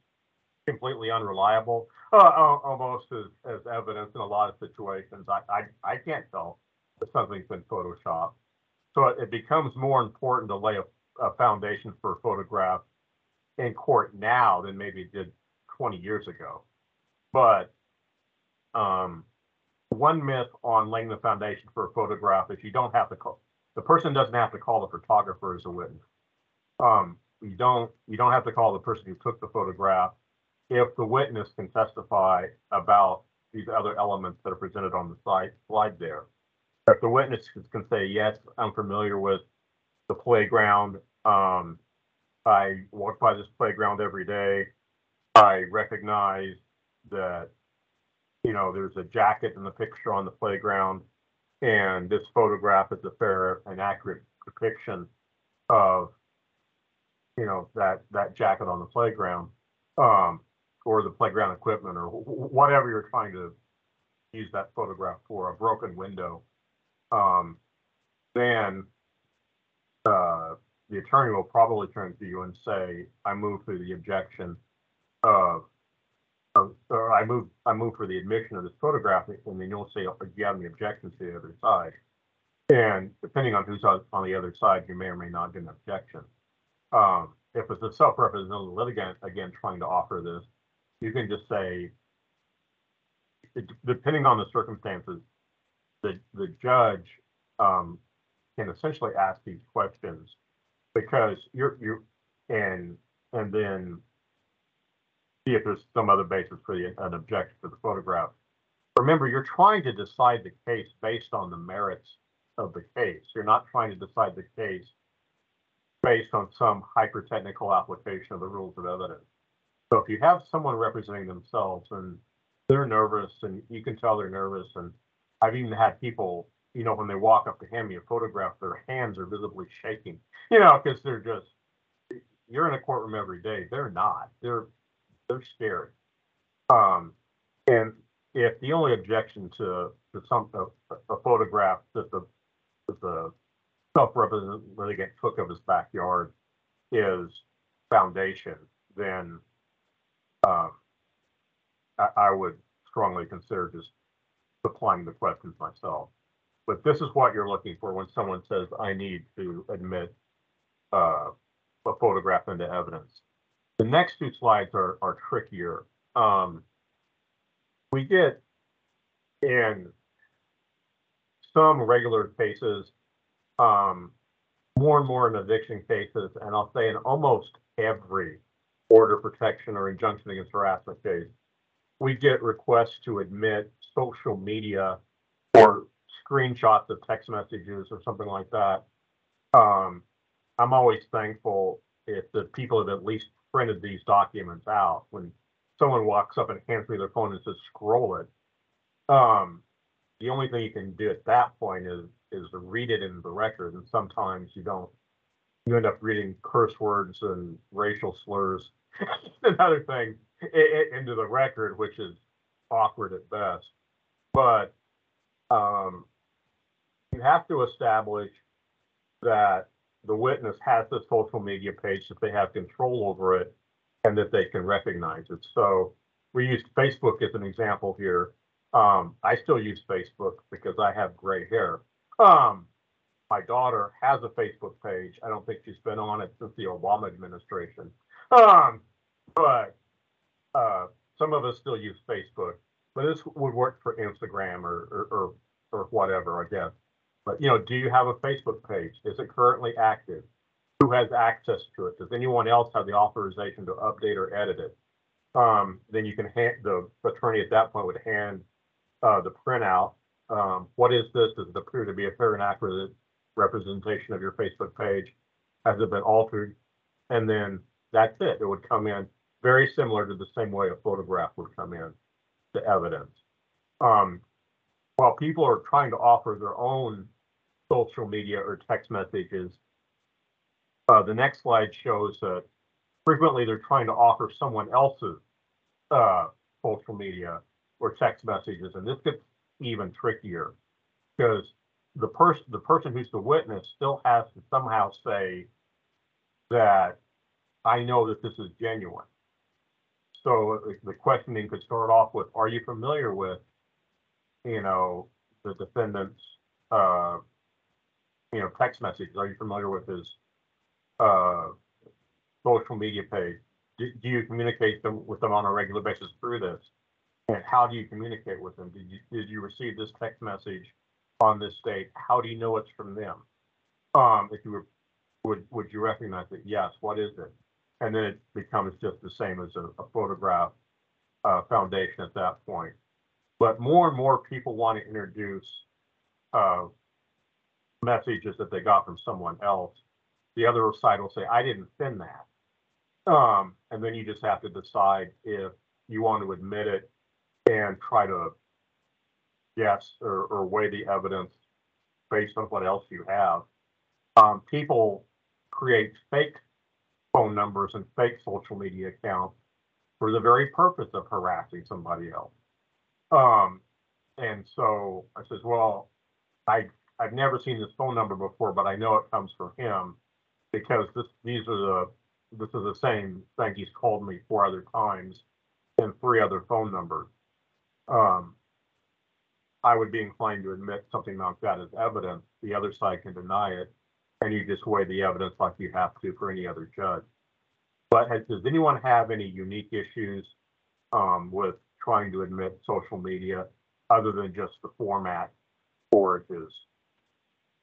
completely unreliable, uh, almost as, as evidence in a lot of situations. I, I, I can't tell if something's been photoshopped. So it, becomes more important to lay a, a foundation for a photograph in court now than maybe it did 20 years ago. But um, one myth on laying the foundation for a photograph is you don't have to call the person doesn't have to call the photographer as a witness. Um, you don't you don't have to call the person who took the photograph if the witness can testify about these other elements that are presented on the slide slide there. If the witness can say, yes, I'm familiar with the playground, um, I walk by this playground every day. I recognize that, you know, there's a jacket in the picture on the playground. And this photograph is a fair and accurate depiction of, you know, that, that jacket on the playground. Um, or the playground equipment or wh- wh- whatever you're trying to use that photograph for, a broken window. Um, then, uh, the attorney will probably turn to you and say, I move for the objection of, of, or I move, I move for the admission of this photograph, and then you'll say, do you have any objections to the other side? And depending on who's on, the other side, you may or may not get an objection. Um, if it's a self-represented litigant, again, trying to offer this, you can just say, depending on the circumstances, the, the judge, um, can essentially ask these questions because you're, you, and, and then see if there's some other basis for the, an objection to the photograph. Remember, you're trying to decide the case based on the merits of the case. You're not trying to decide the case based on some hyper-technical application of the rules of evidence. So if you have someone representing themselves and they're nervous and you can tell they're nervous and I've even had people, you know, when they walk up to hand me a photograph, their hands are visibly shaking, you know, because they're just, you're in a courtroom every day. They're not. They're, they're scared. Um, and if the only objection to, to some, a, a photograph that the, that the self-represented litigant took of his backyard is foundation, then um, I, I would strongly consider just applying the questions myself. But this is what you're looking for when someone says, I need to admit uh, a photograph into evidence. The next two slides are, are trickier. Um, we get in some regular cases, um, more and more in eviction cases, and I'll say in almost every order protection or injunction against harassment case, we get requests to admit social media or screenshots of text messages or something like that. Um, I'm always thankful if the people have at least printed these documents out. When someone walks up and hands me their phone and says, scroll it. Um, the only thing you can do at that point is, is read it in the record. And sometimes you don't, you end up reading curse words and racial slurs and other things into the record, which is awkward at best. But, um, you have to establish that the witness has the social media page, that they have control over it, and that they can recognize it. So we used Facebook as an example here. Um, I still use Facebook because I have gray hair. Um, my daughter has a Facebook page. I don't think she's been on it since the Obama administration. Um, but uh, some of us still use Facebook. But this would work for Instagram or or, or, or whatever, I guess. But you know, do you have a Facebook page? Is it currently active? Who has access to it? Does anyone else have the authorization to update or edit it? Um, then you can hand the attorney at that point would hand uh, the printout. Um, what is this? Does it appear to be a fair and accurate representation of your Facebook page? Has it been altered? And then that's it. It would come in very similar to the same way a photograph would come in to evidence. Um, while people are trying to offer their own social media or text messages, uh, the next slide shows that frequently they're trying to offer someone else's uh, social media or text messages, and this gets even trickier because the person the person who's the witness still has to somehow say that I know that this is genuine. So the- questioning could start off with, are you familiar with, you know, the defendant's, uh, you know, text messages? Are you familiar with his, uh, social media page? Do, do you communicate them with them on a regular basis through this? And how do you communicate with them? Did you, did you receive this text message on this date? How do you know it's from them? Um, if you were, would, would you recognize it? Yes, what is it? And then it becomes just the same as a, a photograph, uh, foundation at that point. But more and more people want to introduce, uh, messages that they got from someone else. The other side will say, I didn't send that. Um, and then you just have to decide if you want to admit it and try to guess or, or weigh the evidence based on what else you have. Um, people create fake phone numbers and fake social media accounts for the very purpose of harassing somebody else. Um, and so I says, well, I, I've never seen this phone number before, but I know it comes from him because this, these are the, this is the same thing he's called me four other times and three other phone numbers. Um, I would be inclined to admit something like that as evidence. The other side can deny it, and you just weigh the evidence like you have to for any other judge. But has, does anyone have any unique issues um, with trying to admit social media other than just the format for it is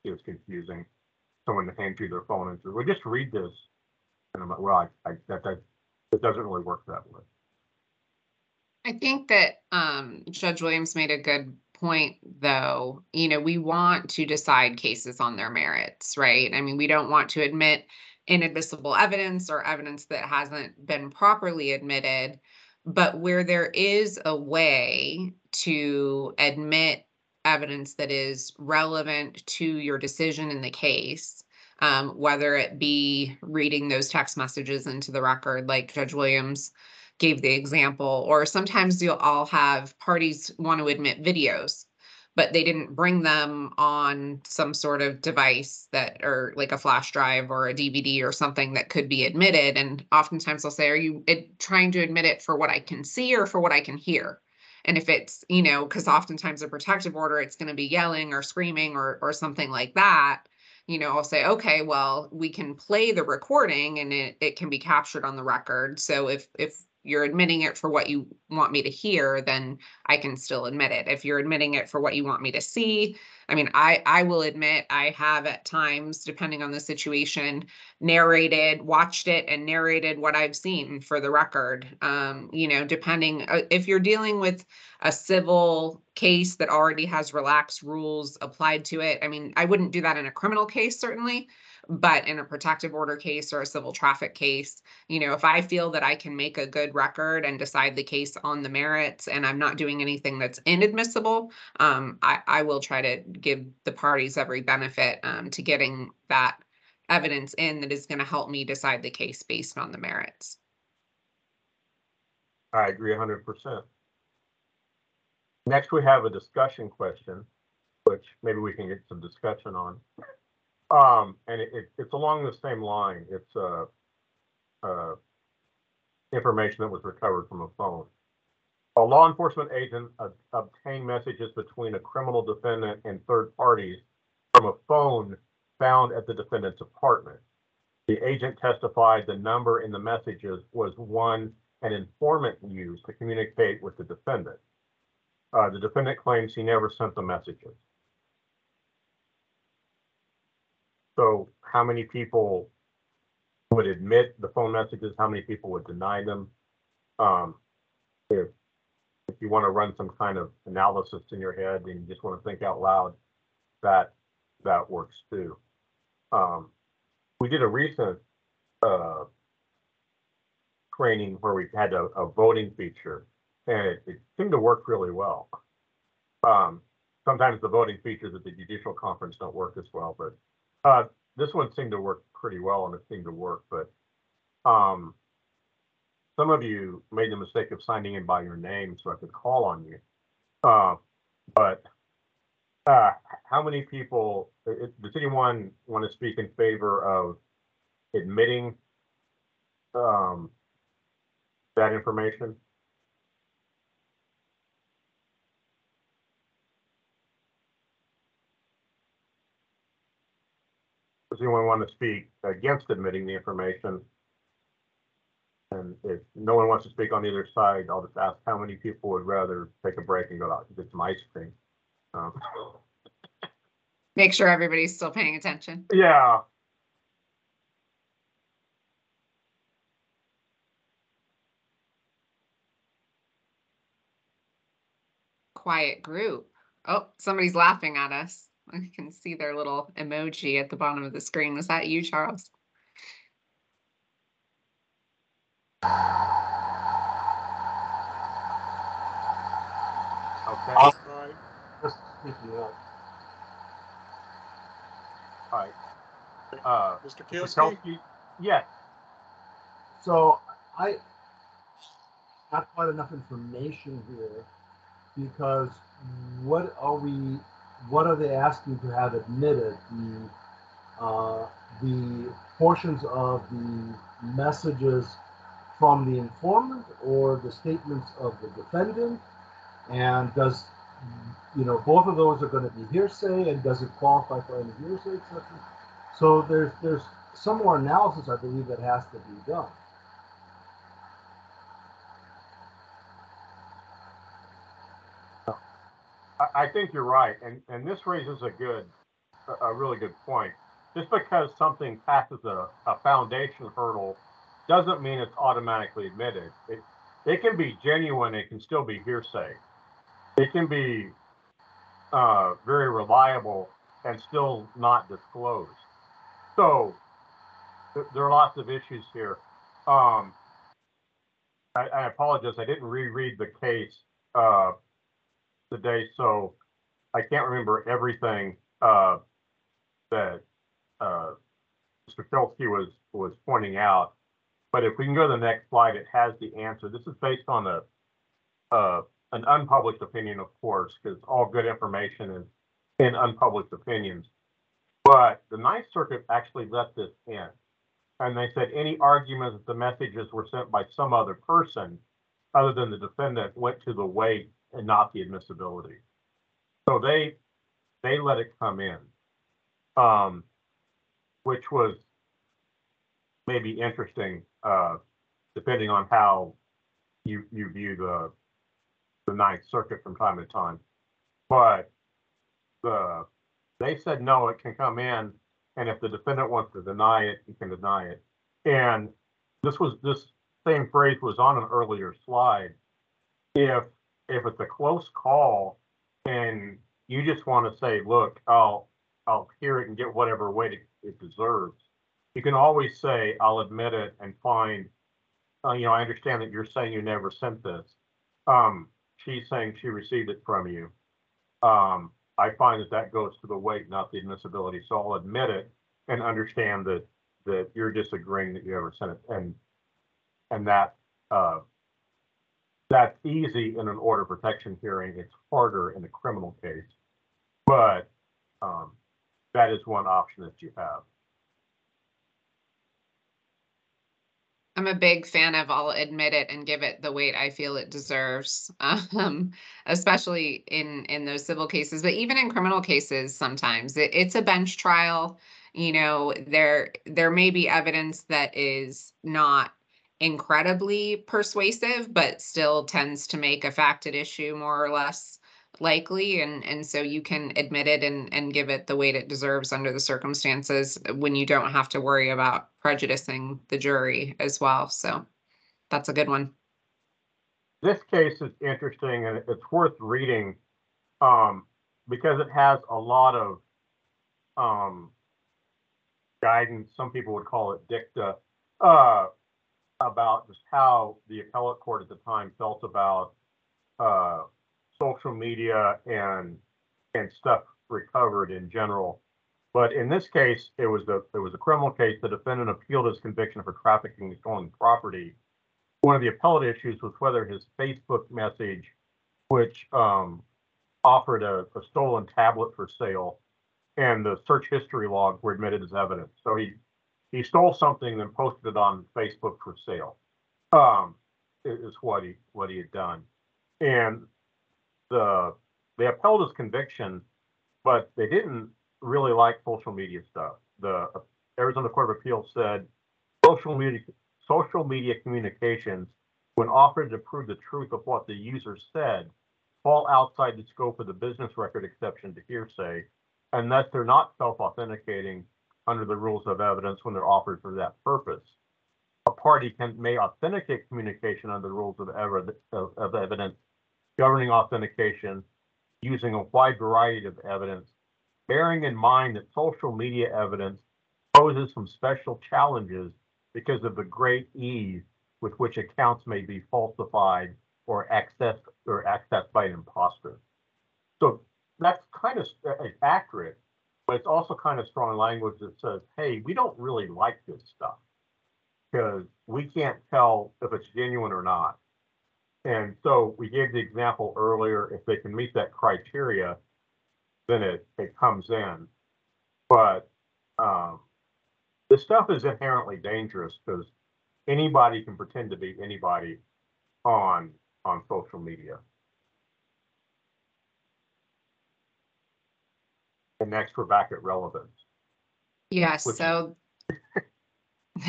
is confusing? Someone to hand you their phone and say, "Well, just read this," and I'm like, "Well, I, I that that it doesn't really work that way." I think that um, Judge Williams made a good point, though. You know, we want to decide cases on their merits, right? I mean, we don't want to admit inadmissible evidence or evidence that hasn't been properly admitted. But where there is a way to admit evidence that is relevant to your decision in the case, um, whether it be reading those text messages into the record, like Judge Williams gave the example, or sometimes you'll all have parties want to admit videos, but they didn't bring them on some sort of device that, or like a flash drive or a DVD or something that could be admitted. And oftentimes they'll say, are you trying to admit it for what I can see or for what I can hear? And if it's, you know, because oftentimes a protective order, it's going to be yelling or screaming or or something like that you know, I'll say, okay, well, we can play the recording and it, it can be captured on the record. So if if you're admitting it for what you want me to hear, then I can still admit it. If you're admitting it for what you want me to see, I mean, I I will admit I have at times, depending on the situation, narrated, watched it, and narrated what I've seen for the record. Um, you know, depending uh, if you're dealing with a civil case that already has relaxed rules applied to it. I mean, I wouldn't do that in a criminal case, certainly. But in a protective order case or a civil traffic case, you know, if I feel that I can make a good record and decide the case on the merits and I'm not doing anything that's inadmissible, um, I, I will try to give the parties every benefit um, to getting that evidence in that is going to help me decide the case based on the merits. I agree hundred percent. Next, we have a discussion question, which maybe we can get some discussion on. Um, and it, it- it's along the same line. It's, uh, uh, information that was recovered from a phone. A law enforcement agent ob- obtained messages between a criminal defendant and third parties from a phone found at the defendant's apartment. The agent testified the number in the messages was one an informant used to communicate with the defendant. Uh, the defendant claims he never sent the messages. So how many people would admit the phone messages? How many people would deny them? Um, if, if you want to run some kind of analysis in your head and you just want to think out loud, that, that works too. Um, we did a recent, uh, training where we had a, a voting feature and it, it seemed to work really well. Um, sometimes the voting features at the judicial conference don't work as well, but uh, this one seemed to work pretty well and it seemed to work, but um, some of you made the mistake of signing in by your name so I could call on you. Uh, but uh, how many people, it, does anyone want to speak in favor of admitting um, that information? Does anyone want to speak against admitting the information? And if no one wants to speak on either side, I'll just ask how many people would rather take a break and go out and get some ice cream? Um, Make sure everybody's still paying attention. Yeah, Quiet group. Oh, somebody's laughing at us. I can see their little emoji at the bottom of the screen. Is that you, Charles? Okay. Uh, All right. Just pick you up. All right. Uh, Mr. Kielski? Yeah. So I not quite enough information here because what are we what are they asking to have admitted? The, uh, the portions of the messages from the informant or the statements of the defendant? And does, you know, both of those are gonna be hearsay, and does it qualify for any hearsay exception? So there's, there's some more analysis, I believe, that has to be done. I, think you're right, and, and this raises a good, a, a really good point. Just because something passes a, a foundation hurdle doesn't mean it's automatically admitted. It, it can be genuine, it can still be hearsay. It can be uh, very reliable and still not disclosed. So th- there are lots of issues here. Um, I, I apologize, I didn't reread the case uh, today, so I can't remember everything uh, that uh, Mr. Kelsey was was pointing out. But if we can go to the next slide, it has the answer. This is based on a uh, an unpublished opinion, of course, because all good information is in unpublished opinions. But the Ninth Circuit actually let this in, and they said any argument that the messages were sent by some other person other than the defendant went to the weight and not the admissibility. So they they let it come in, um, which was maybe interesting, uh, depending on how you you view the the Ninth Circuit from time to time. But the they said no, it can come in, and if the defendant wants to deny it, he can deny it. And this was this same phrase was on an earlier slide. If if it's a close call and you just want to say, look, I'll I'll hear it and get whatever weight it, it deserves. You can always say, I'll admit it and find, uh, you know, I understand that you're saying you never sent this. Um, she's saying she received it from you. Um, I find that that goes to the weight, not the admissibility. So I'll admit it and understand that that you're disagreeing that you ever sent it, and and that uh, that's easy in an order protection hearing. It's harder in a criminal case, but um, that is one option that you have. I'm a big fan of I'll admit it and give it the weight I feel it deserves. Um, especially in in those civil cases, but even in criminal cases, sometimes it, it's a bench trial. You know, there there may be evidence that is not incredibly persuasive, but still tends to make a fact at issue more or less likely and and so you can admit it and and give it the weight it deserves under the circumstances when you don't have to worry about prejudicing the jury as well. So that's a good one. This case is interesting and it's worth reading um, because it has a lot of um, guidance. Some people would call it dicta. Uh, about just how the appellate court at the time felt about uh, social media and and stuff recovered in general. But in this case, it was a it was a criminal case. The defendant appealed his conviction for trafficking stolen property. One of the appellate issues was whether his Facebook message, which um, offered a, a stolen tablet for sale, and the search history log were admitted as evidence. So he he stole something and posted it on Facebook for sale. Um, is what he what he had done, and the they upheld his conviction, but they didn't really like social media stuff. The Arizona Court of Appeals said social media social media communications, when offered to prove the truth of what the user said, fall outside the scope of the business record exception to hearsay, and thus they're not self-authenticating under the rules of evidence when they're offered for that purpose. A party can may authenticate communication under the rules of, of, of evidence governing authentication using a wide variety of evidence, bearing in mind that social media evidence poses some special challenges because of the great ease with which accounts may be falsified or accessed or accessed by an imposter. So that's kind of uh, accurate, but it's also kind of strong language that says, hey, we don't really like this stuff. Because we can't tell if it's genuine or not. And so we gave the example earlier, if they can meet that criteria, then it, it comes in. But um, this stuff is inherently dangerous because anybody can pretend to be anybody on on social media. And next, we're back at relevance. Yes, Which so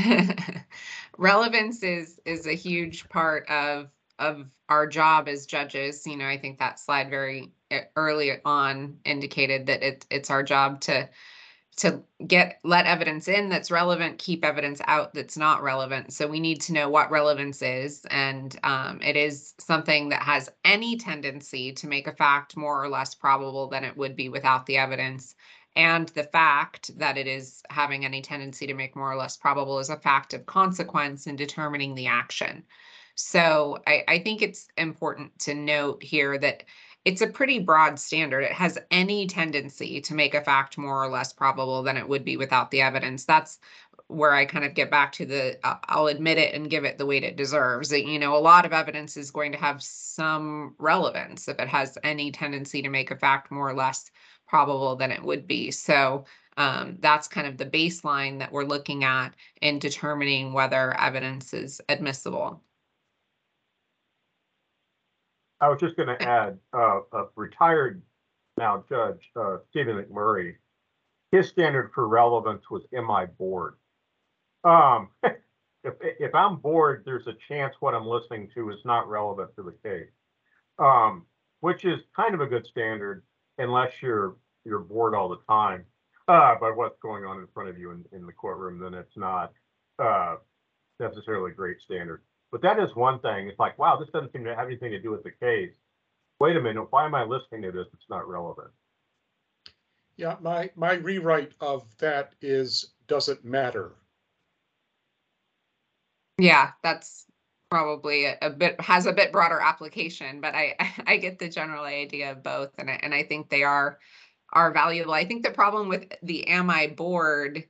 relevance is is a huge part of of our job as judges. You know, I think that slide very uh, early on indicated that it it's our job to to get let evidence in that's relevant, keep evidence out that's not relevant. So we need to know what relevance is, and um, it is something that has any tendency to make a fact more or less probable than it would be without the evidence. And the fact that it is having any tendency to make more or less probable is a fact of consequence in determining the action. So I, I think it's important to note here that it's a pretty broad standard. It has any tendency to make a fact more or less probable than it would be without the evidence. That's where I kind of get back to the uh, I'll admit it and give it the weight it deserves. You know, a lot of evidence is going to have some relevance if it has any tendency to make a fact more or less probable than it would be. So um, that's kind of the baseline that we're looking at in determining whether evidence is admissible. I was just going to add, uh, a retired now judge, uh, Stephen McMurray, his standard for relevance was, am I bored? Um, if, if I'm bored, there's a chance what I'm listening to is not relevant to the case. Um, which is kind of a good standard unless you're, you're bored all the time, uh, by what's going on in front of you in, in the courtroom, then it's not, uh, necessarily a great standard. But that is one thing. It's like, wow, this doesn't seem to have anything to do with the case. Wait a minute, why am I listening to this? It's not relevant. Yeah, my, my rewrite of that is, does it matter? Yeah, that's probably a, a bit has a bit broader application, but I I get the general idea of both, and I, and I think they are are valuable. I think the problem with the am I bored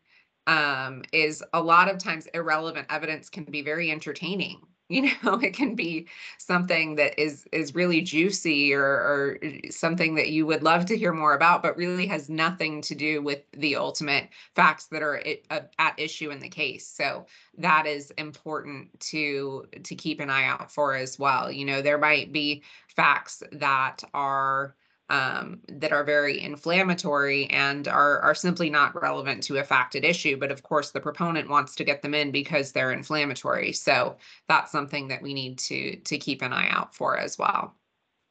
um, is a lot of times irrelevant evidence can be very entertaining. You know, it can be something that is is really juicy or, or something that you would love to hear more about, but really has nothing to do with the ultimate facts that are i- uh, at issue in the case. So that is important to to keep an eye out for as well. You know, there might be facts that are um, that are very inflammatory and are are simply not relevant to a fact at issue. But of course, the proponent wants to get them in because they're inflammatory. So that's something that we need to to keep an eye out for as well.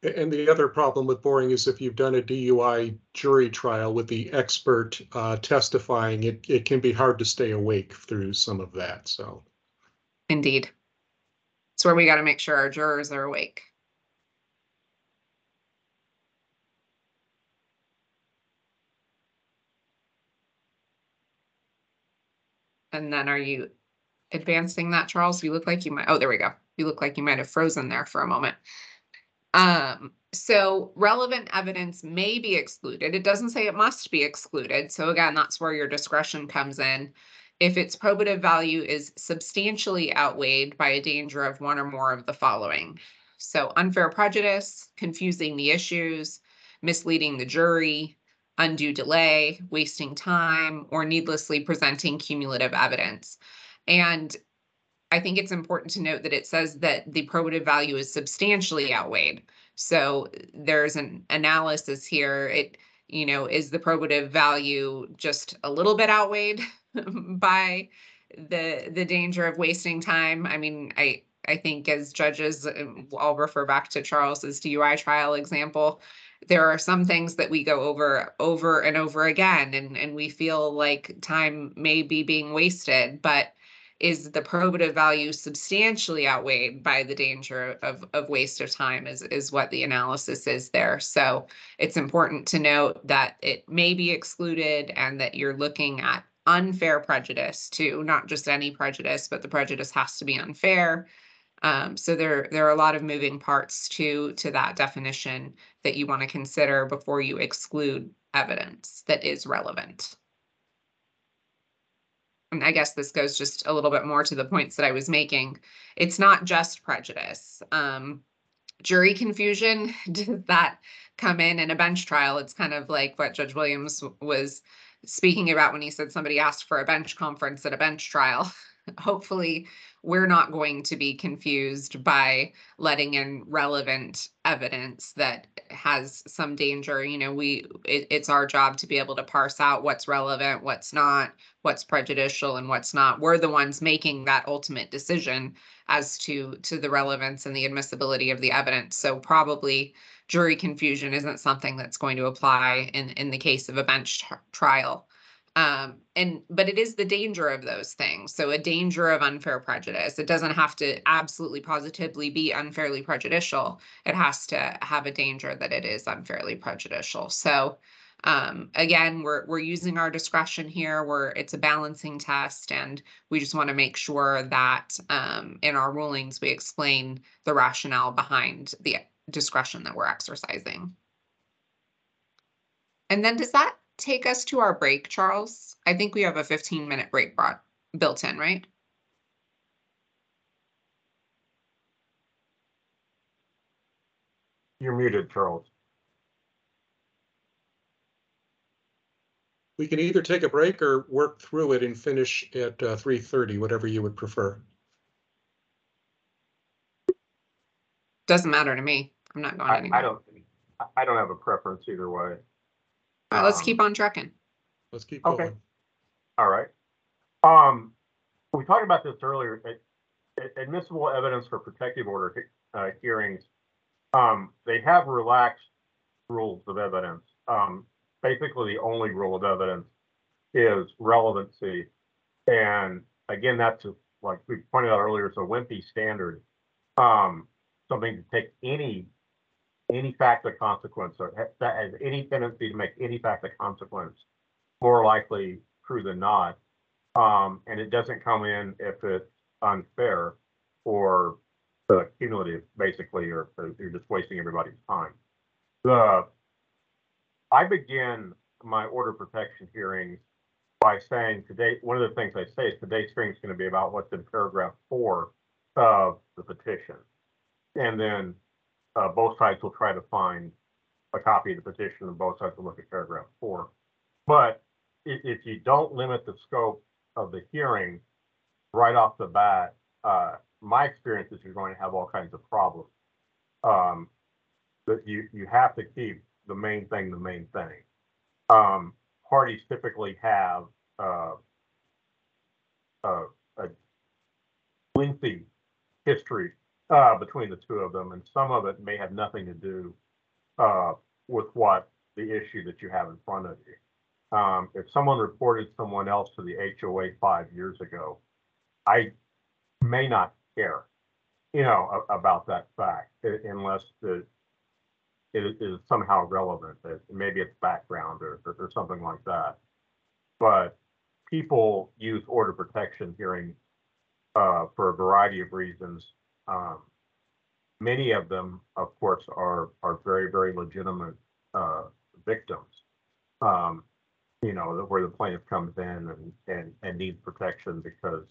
And the other problem with boring is if you've done a DUI jury trial with the expert uh, testifying, it, it can be hard to stay awake through some of that, so. Indeed. It's where we got to make sure our jurors are awake. And then are you advancing that, Charles? You look like you might, oh, there we go. You look like you might have frozen there for a moment. Um, so relevant evidence may be excluded. It doesn't say it must be excluded. So again, that's where your discretion comes in. If its probative value is substantially outweighed by a danger of one or more of the following. So unfair prejudice, confusing the issues, misleading the jury, undue delay, wasting time, or needlessly presenting cumulative evidence. And I think it's important to note that it says that the probative value is substantially outweighed. So there's an analysis here. It, you know, is the probative value just a little bit outweighed by the the danger of wasting time? I mean, I I think as judges, um, I'll refer back to Charles's DUI trial example. There are some things that we go over over and over again, and and we feel like time may be being wasted, but is the probative value substantially outweighed by the danger of, of waste of time is, is what the analysis is there. So it's important to note that it may be excluded and that you're looking at unfair prejudice too, not just any prejudice, but the prejudice has to be unfair. Um, so there, there are a lot of moving parts to, to that definition that you want to consider before you exclude evidence that is relevant. And I guess this goes just a little bit more to the points that I was making. It's not just prejudice. Um, jury confusion, does that come in in a bench trial? It's kind of like what Judge Williams was speaking about when he said somebody asked for a bench conference at a bench trial. Hopefully, we're not going to be confused by letting in relevant evidence that has some danger. You know, we, it, it's our job to be able to parse out what's relevant, what's not, what's prejudicial and what's not. We're the ones making that ultimate decision as to, to the relevance and the admissibility of the evidence. So probably jury confusion isn't something that's going to apply in, in the case of a bench tr- trial. Um, and, but it is the danger of those things. So a danger of unfair prejudice. It doesn't have to absolutely positively be unfairly prejudicial. It has to have a danger that it is unfairly prejudicial. So, um, again, we're, we're using our discretion here where it's a balancing test and we just want to make sure that, um, in our rulings, we explain the rationale behind the discretion that we're exercising. And then does that take us to our break, Charles? I think we have a fifteen minute break brought, built in, right? You're muted, Charles. We can either take a break or work through it and finish at uh, 3:30, whatever you would prefer. Doesn't matter to me. I'm not going I, anywhere. I don't, I- I don't have a preference either way. All right, let's um, keep on trucking. Let's keep Okay. going. All right. Um, we talked about this earlier, ad- ad- admissible evidence for protective order he- uh, hearings. Um, they have relaxed rules of evidence. Um, basically, the only rule of evidence is relevancy. And again, that's a- like we pointed out earlier, it's a wimpy standard. Um, something to take any, any fact of consequence or ha- that has any tendency to make any fact of consequence more likely true than not. Um, and it doesn't come in if it's unfair or uh, cumulative, basically, or, or you're just wasting everybody's time. The I begin my order protection hearings by saying today, one of the things I say is today's hearing is going to be about what's in paragraph four of the petition. And then uh, both sides will try to find a copy of the petition and both sides will look at paragraph four. But if, if you don't limit the scope of the hearing right off the bat, uh, my experience is you're going to have all kinds of problems. Um, that you, you have to keep the main thing, the main thing. Um, parties typically have, uh, uh, a lengthy history, uh, between the two of them, and some of it may have nothing to do, uh, with what the issue that you have in front of you. Um, if someone reported someone else to the HOA five years ago, I may not care, you know, about that fact unless the, it is somehow relevant, that maybe it's background or, or, or something like that. But people use order protection hearings, uh, for a variety of reasons. Um, many of them, of course, are, are very, very legitimate, uh, victims. Um, you know, where the plaintiff comes in and, and, and needs protection because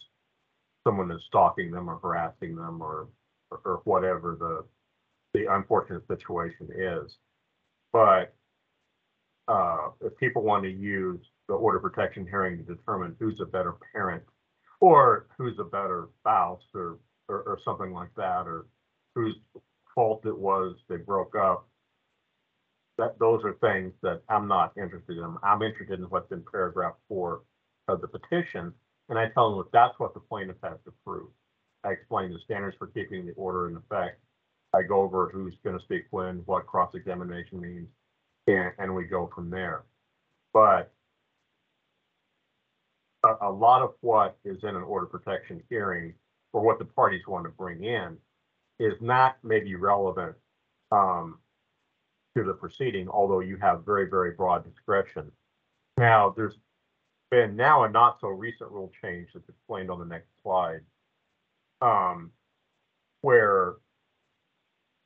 someone is stalking them or harassing them or, or, or whatever the, the unfortunate situation is. But, uh, if people want to use the order protection hearing to determine who's a better parent or who's a better spouse or, or, or something like that, or whose fault it was they broke up, that those are things that I'm not interested in. I'm interested in what's in paragraph four of the petition. And I tell them that that's what the plaintiff has to prove. I explain the standards for keeping the order in effect. I go over who's going to speak when, what cross-examination means, and, and we go from there. But a, a lot of what is in an order protection hearing or what the parties want to bring in is not maybe relevant um, to the proceeding, although you have very, very broad discretion. Now, there's been now a not so recent rule change that's explained on the next slide. Um, where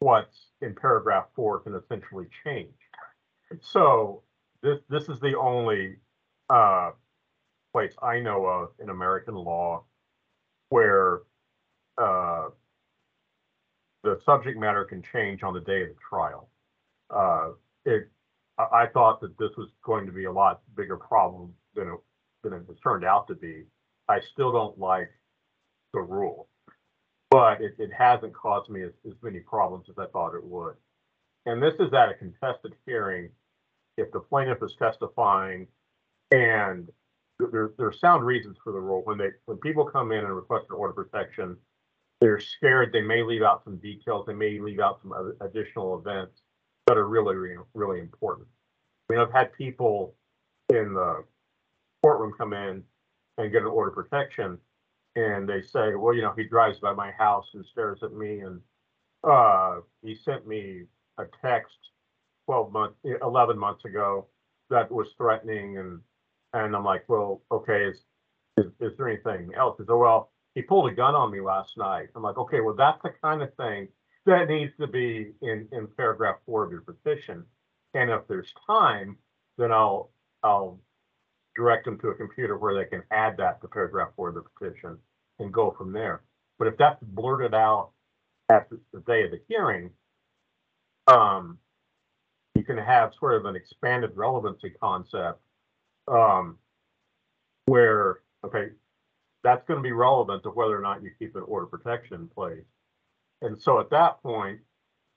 what's in paragraph four can essentially change. So this, this is the only, uh, place I know of in American law where, uh, the subject matter can change on the day of the trial. Uh, it, I, thought that this was going to be a lot bigger problem than it, than it has turned out to be. I still don't like the rule. But it, it hasn't caused me as, as many problems as I thought it would. And this is at a contested hearing. If the plaintiff is testifying and there, there are sound reasons for the rule. When they, when people come in and request an order of protection, they're scared they may leave out some details, they may leave out some other additional events that are really, really, important. I mean, I've had people in the courtroom come in and get an order of protection and they say, well, you know, he drives by my house and stares at me and uh, he sent me a text 12 months, 11 months ago that was threatening and and I'm like, well, okay, is is, is there anything else? He said, well, he pulled a gun on me last night. I'm like, okay, well, that's the kind of thing that needs to be in in paragraph four of your petition. And if there's time, then I'll I'll direct them to a computer where they can add that to paragraph four of the petition and go from there. But if that's blurted out at the, day of the hearing, um, you can have sort of an expanded relevancy concept um, where, okay, that's going to be relevant to whether or not you keep an order protection in place. And so at that point,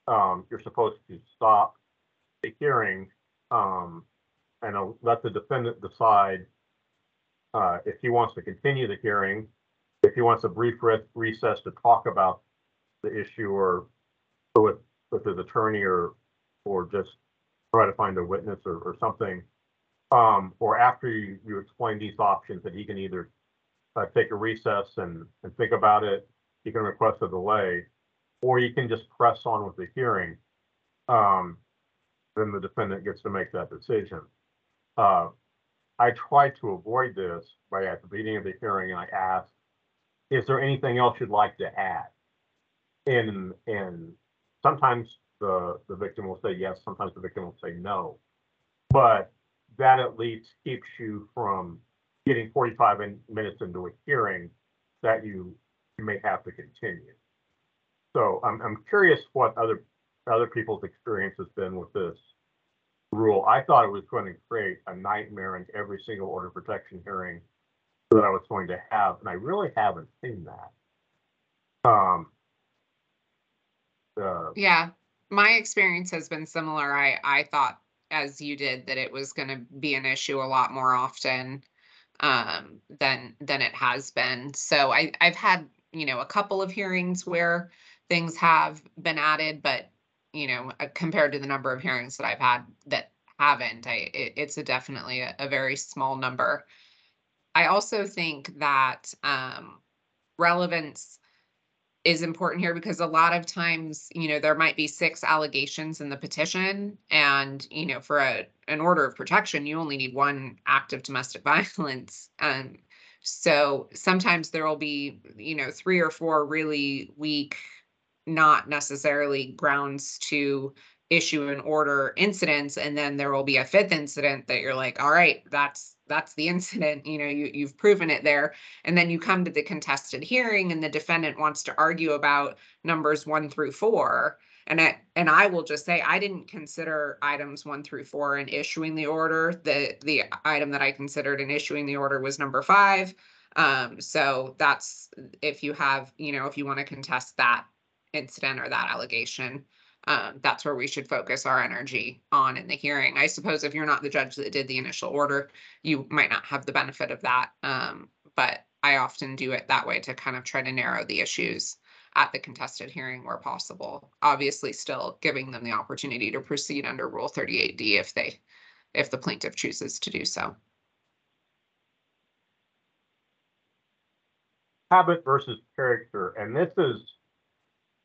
um, you're supposed to stop the hearing um, and uh, let the defendant decide uh, if he wants to continue the hearing, if he wants a brief re- recess to talk about the issue or with with his attorney or or just try to find a witness or, or something. Um, or after you, you explain these options that he can either uh, take a recess and, and think about it, You can request a delay, or you can just press on with the hearing. Um, then the defendant gets to make that decision. Uh, I try to avoid this by at the beginning of the hearing, and I ask, is there anything else you'd like to add? And, and sometimes the, the victim will say yes, sometimes the victim will say no. But that at least keeps you from getting 45 in- minutes into a hearing that you, may have to continue. So I'm, I'm curious what other, other people's experience has been with this rule. I thought it was going to create a nightmare in every single order protection hearing that I was going to have, and I really haven't seen that. Um, uh, Yeah, my experience has been similar. I, I thought, as you did, that it was gonna be an issue a lot more often um, than, than it has been. So I, I've had, you know, a couple of hearings where things have been added, but, you know, uh, compared to the number of hearings that I've had that haven't, I, it, it's a definitely a, a very small number. I also think that um, relevance is important here because a lot of times, you know, there might be six allegations in the petition and, you know, for a, an order of protection, you only need one act of domestic violence. Um, so sometimes there will be, you know, three or four really weak, not necessarily grounds to issue an order incidents. And then there will be a fifth incident that you're like, all right, that's that's the incident, you know, you, you've proven it there. And then you come to the contested hearing and the defendant wants to argue about numbers one through four. And I, and I will just say, I didn't consider items one through four in issuing the order. The, the item that I considered in issuing the order was number five. Um, so that's, if you have, you know, if you want to contest that incident or that allegation, um, that's where we should focus our energy on in the hearing. I suppose if you're not the judge that did the initial order, you might not have the benefit of that. Um, but I often do it that way to kind of try to narrow the issues at the contested hearing where possible. Obviously, still giving them the opportunity to proceed under Rule 38D if they, if the plaintiff chooses to do so. habit versus character, and this is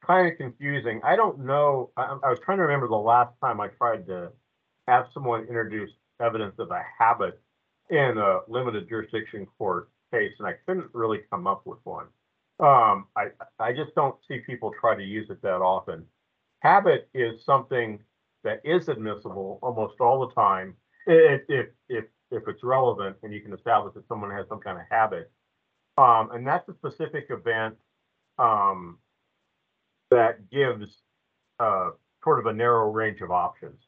kind of confusing. I don't know. I, I was trying to remember the last time I tried to have someone introduce evidence of a habit in a limited jurisdiction court case, and I couldn't really come up with one. Um, I, I just don't see people try to use it that often. Habit is something that is admissible almost all the time. If, if, if, if it's relevant and you can establish that someone has some kind of habit. Um, and that's a specific event, um, that gives, uh, sort of a narrow range of options.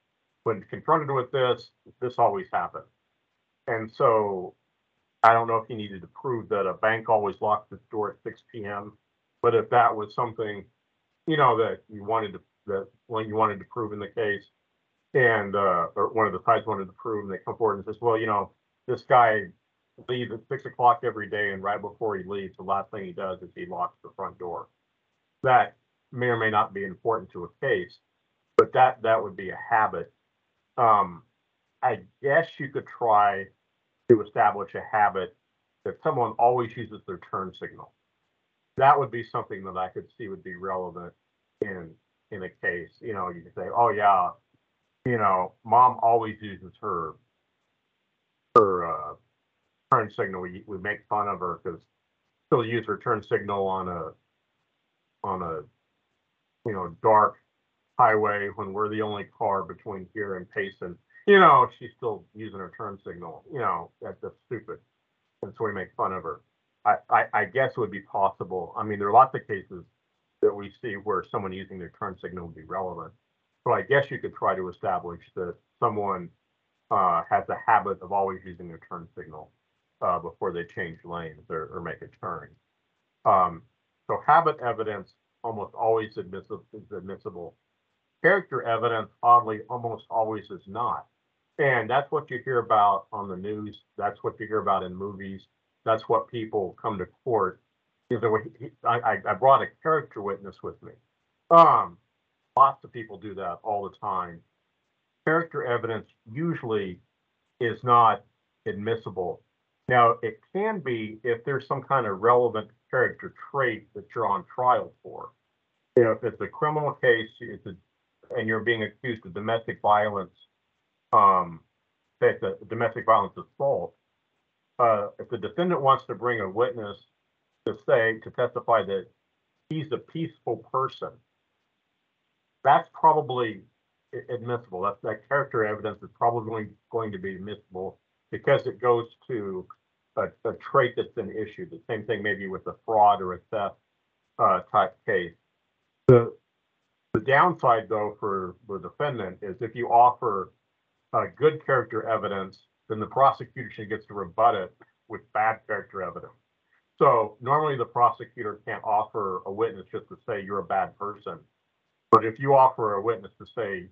When confronted with this, this always happens. And so I don't know if you needed to prove that a bank always locks its door at six P M. But if that was something, you know, that you wanted to, that, you wanted to prove in the case. And, uh, or one of the sides wanted to prove, and they come forward and says, well, you know, this guy leaves at six o'clock every day, and right before he leaves, the last thing he does is he locks the front door. That may or may not be important to a case, but that, that would be a habit. Um, I guess you could try to establish a habit that someone always uses their turn signal. That would be something that I could see would be relevant in, in a case, you know, you could say, oh yeah, you know, mom always uses her, her, uh, turn signal. We, we make fun of her because she'll use her turn signal on a, on a, you know, dark highway when we're the only car between here and Payson you know, she's still using her turn signal, you know, that's, that's stupid. And so we make fun of her. I, I, I guess it would be possible. I mean, there are lots of cases that we see where someone using their turn signal would be relevant. So I guess you could try to establish that someone uh, has a habit of always using their turn signal uh, before they change lanes or, or make a turn. Um, so habit evidence almost always admissible, is admissible. Character evidence, oddly, almost always is not. And that's what you hear about on the news. That's what you hear about in movies. That's what people come to court. I, I brought a character witness with me. Um, lots of people do that all the time. Character evidence usually is not admissible. Now, it can be if there's some kind of relevant character trait that you're on trial for. You know, if it's a criminal case, it's a, and you're being accused of domestic violence, um, say it's a domestic violence assault, uh, if the defendant wants to bring a witness to say, to testify that he's a peaceful person, that's probably admissible. That's, that character evidence is probably going, to be admissible because it goes to a, a trait that's been issued. The same thing maybe with a fraud or a theft, uh, type case. The, the downside though for the defendant is if you offer uh, good character evidence, then the prosecution gets to rebut it with bad character evidence. So normally the prosecutor can't offer a witness just to say you're a bad person. But if you offer a witness to say,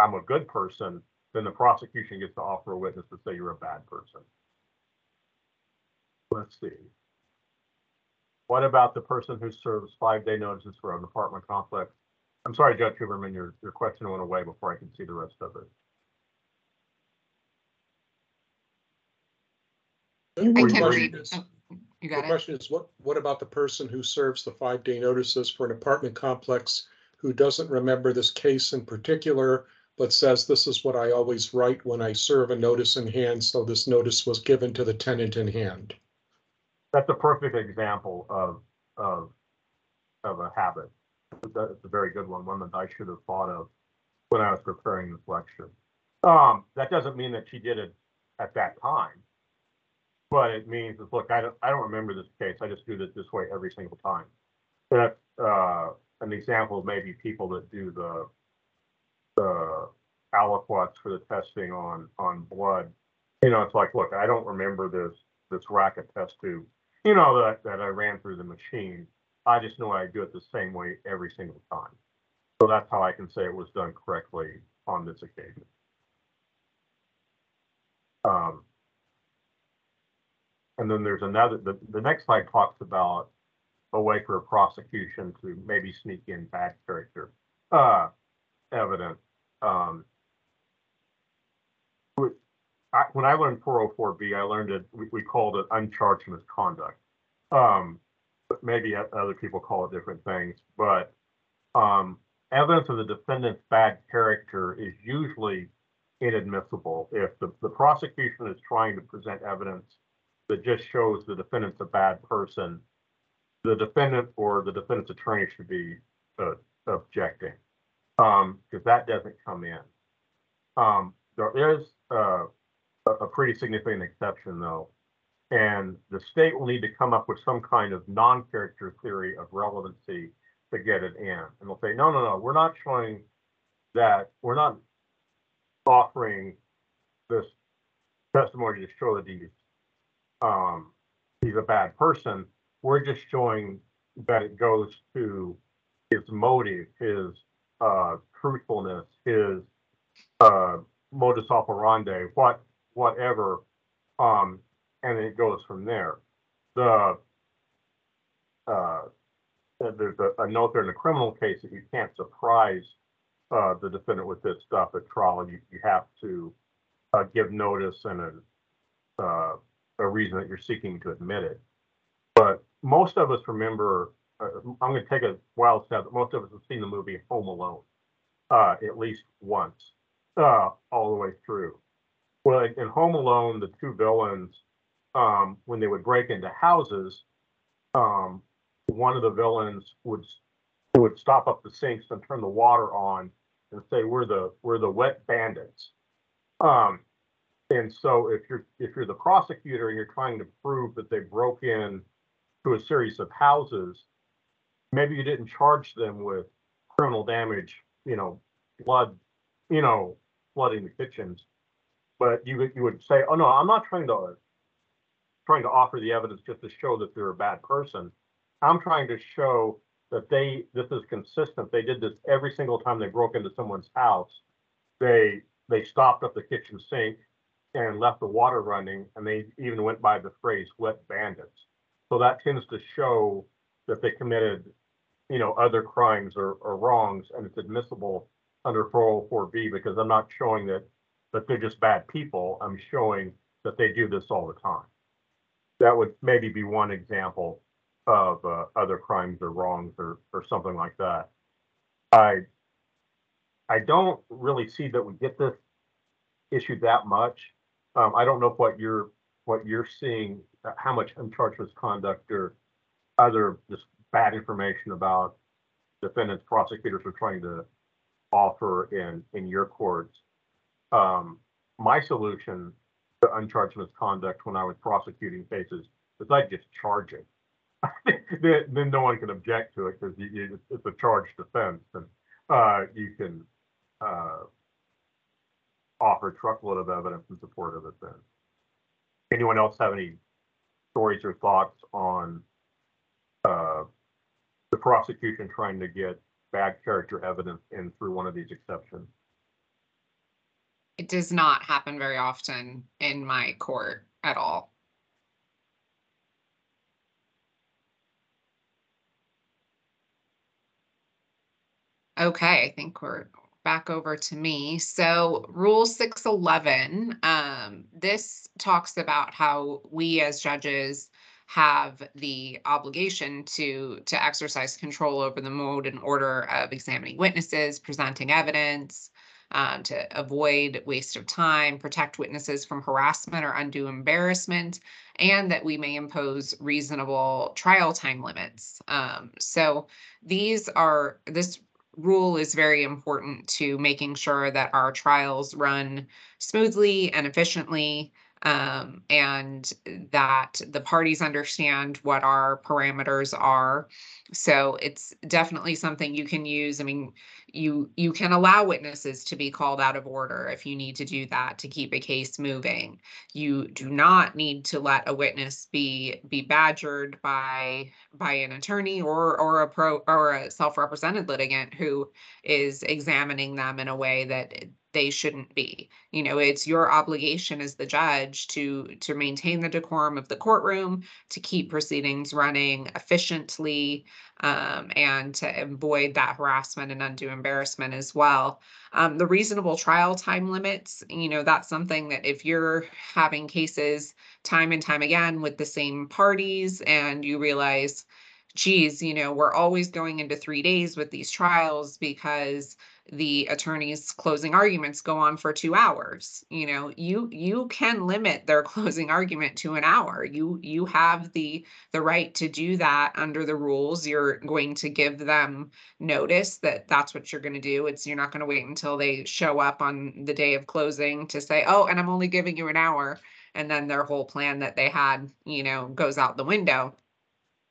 I'm a good person, then the prosecution gets to offer a witness to say you're a bad person. Let's see. What about the person who serves five-day notices for an apartment complex? I'm sorry, Judge Huberman, your, your question went away before I could see the rest of it. I The can question read. is- Oh, You The got it. question is, what, what about the person who serves the five-day notices for an apartment complex who doesn't remember this case in particular, but says this is what I always write when I serve a notice in hand, so this notice was given to the tenant in hand? That's a perfect example of, of, of a habit. That's a very good one, one that I should have thought of when I was preparing this lecture. Um, that doesn't mean that she did it at that time. But it means, that look, I don't, I don't remember this case. I just do it this way every single time. That's, uh, an example of maybe people that do the, the aliquots for the testing on, on blood. You know, it's like, look, I don't remember this, this racket test tube, you know, that, that I ran through the machine. I just know I do it the same way every single time. So that's how I can say it was done correctly on this occasion. Um, and then there's another, the, the next slide talks about a way for a prosecution to maybe sneak in bad character, uh, evidence. Um, I, when I learned 404B, I learned it, we, we called it uncharged misconduct. Um, but maybe other people call it different things, but, um, evidence of the defendant's bad character is usually inadmissible. If the, the prosecution is trying to present evidence that just shows the defendant's a bad person, the defendant or the defendant's attorney should be uh, objecting. Um, because that doesn't come in. Um, there is uh, a, a pretty significant exception though. And the state will need to come up with some kind of non-character theory of relevancy to get it in. And they'll say, no, no, no, we're not showing that, we're not offering this testimony to show that he's, um, he's a bad person. We're just showing that it goes to his motive, his, uh, truthfulness, his, uh, modus operandi, what, whatever. Um, and it goes from there. The, uh, there's a, a note there in the criminal case that you can't surprise, uh, the defendant with this stuff at trial. You, you have to, uh, give notice and a, uh, a reason that you're seeking to admit it. But most of us remember, uh, I'm gonna take a wild stab, but most of us have seen the movie Home Alone, uh, at least once, uh, all the way through. Well, in Home Alone, the two villains, um, when they would break into houses, um, one of the villains would would stop up the sinks and turn the water on and say, "We're the we're the wet bandits." Um, and so if you're if you're the prosecutor and you're trying to prove that they broke in to a series of houses, maybe you didn't charge them with criminal damage, you know, blood, you know, flooding the kitchens, but you would you would say, "Oh no, I'm not trying to trying to offer the evidence just to show that they're a bad person. I'm trying to show that they this is consistent. They did this every single time they broke into someone's house. They they stopped up the kitchen sink and left the water running, and they even went by the phrase "wet bandits." So that tends to show that they committed, you know, other crimes or, or wrongs, and it's admissible under 404B because I'm not showing that that they're just bad people. I'm showing that they do this all the time. That would maybe be one example of uh, other crimes or wrongs or or something like that. I I don't really see that we get this issue that much. Um, I don't know what you're what you're seeing, uh, how much uncharged misconduct or other just bad information about defendants, prosecutors are trying to offer in in your courts. Um, my solution to uncharged misconduct when I was prosecuting cases is I just charge it. then, no one can object to it because it's a charged offense and uh, you can uh, offer a truckload of evidence in support of it then. Anyone else have any stories or thoughts on uh, the prosecution trying to get bad character evidence in through one of these exceptions? It does not happen very often in my court at all. Okay, I think we're back over to me. So Rule 611, um, this talks about how we as judges have the obligation to to exercise control over the mode and order of examining witnesses, presenting evidence, um, to avoid waste of time, protect witnesses from harassment or undue embarrassment, and that we may impose reasonable trial time limits. Um, so these are this rule is very important to making sure that our trials run smoothly and efficiently um, and that the parties understand what our parameters are. So it's definitely something you can use. I mean, you you can allow witnesses to be called out of order if you need to do that to keep a case moving. You do not need to let a witness be be badgered by by an attorney or or a pro or a self-represented litigant who is examining them in a way that they shouldn't be. You know, it's your obligation as the judge to to maintain the decorum of the courtroom, to keep proceedings running efficiently, um, and to avoid that harassment and undue embarrassment as well. Um, the reasonable trial time limits, you know, that's something that if you're having cases time and time again with the same parties and you realize geez, you know, we're always going into three days with these trials because the attorney's closing arguments go on for two hours. You know, you you can limit their closing argument to an hour. You you have the the right to do that under the rules. You're going to give them notice that that's what you're going to do. It's you're not going to wait until they show up on the day of closing to say, "Oh, and I'm only giving you an hour." And then their whole plan that they had, you know, goes out the window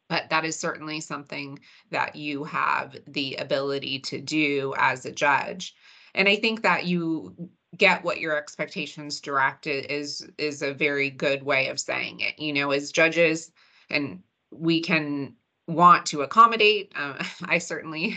but that is certainly something that you have the ability to do as a judge. And I think that you get what your expectations direct i- is is a very good way of saying it. You know, as judges, and we can want to accommodate. Uh, I certainly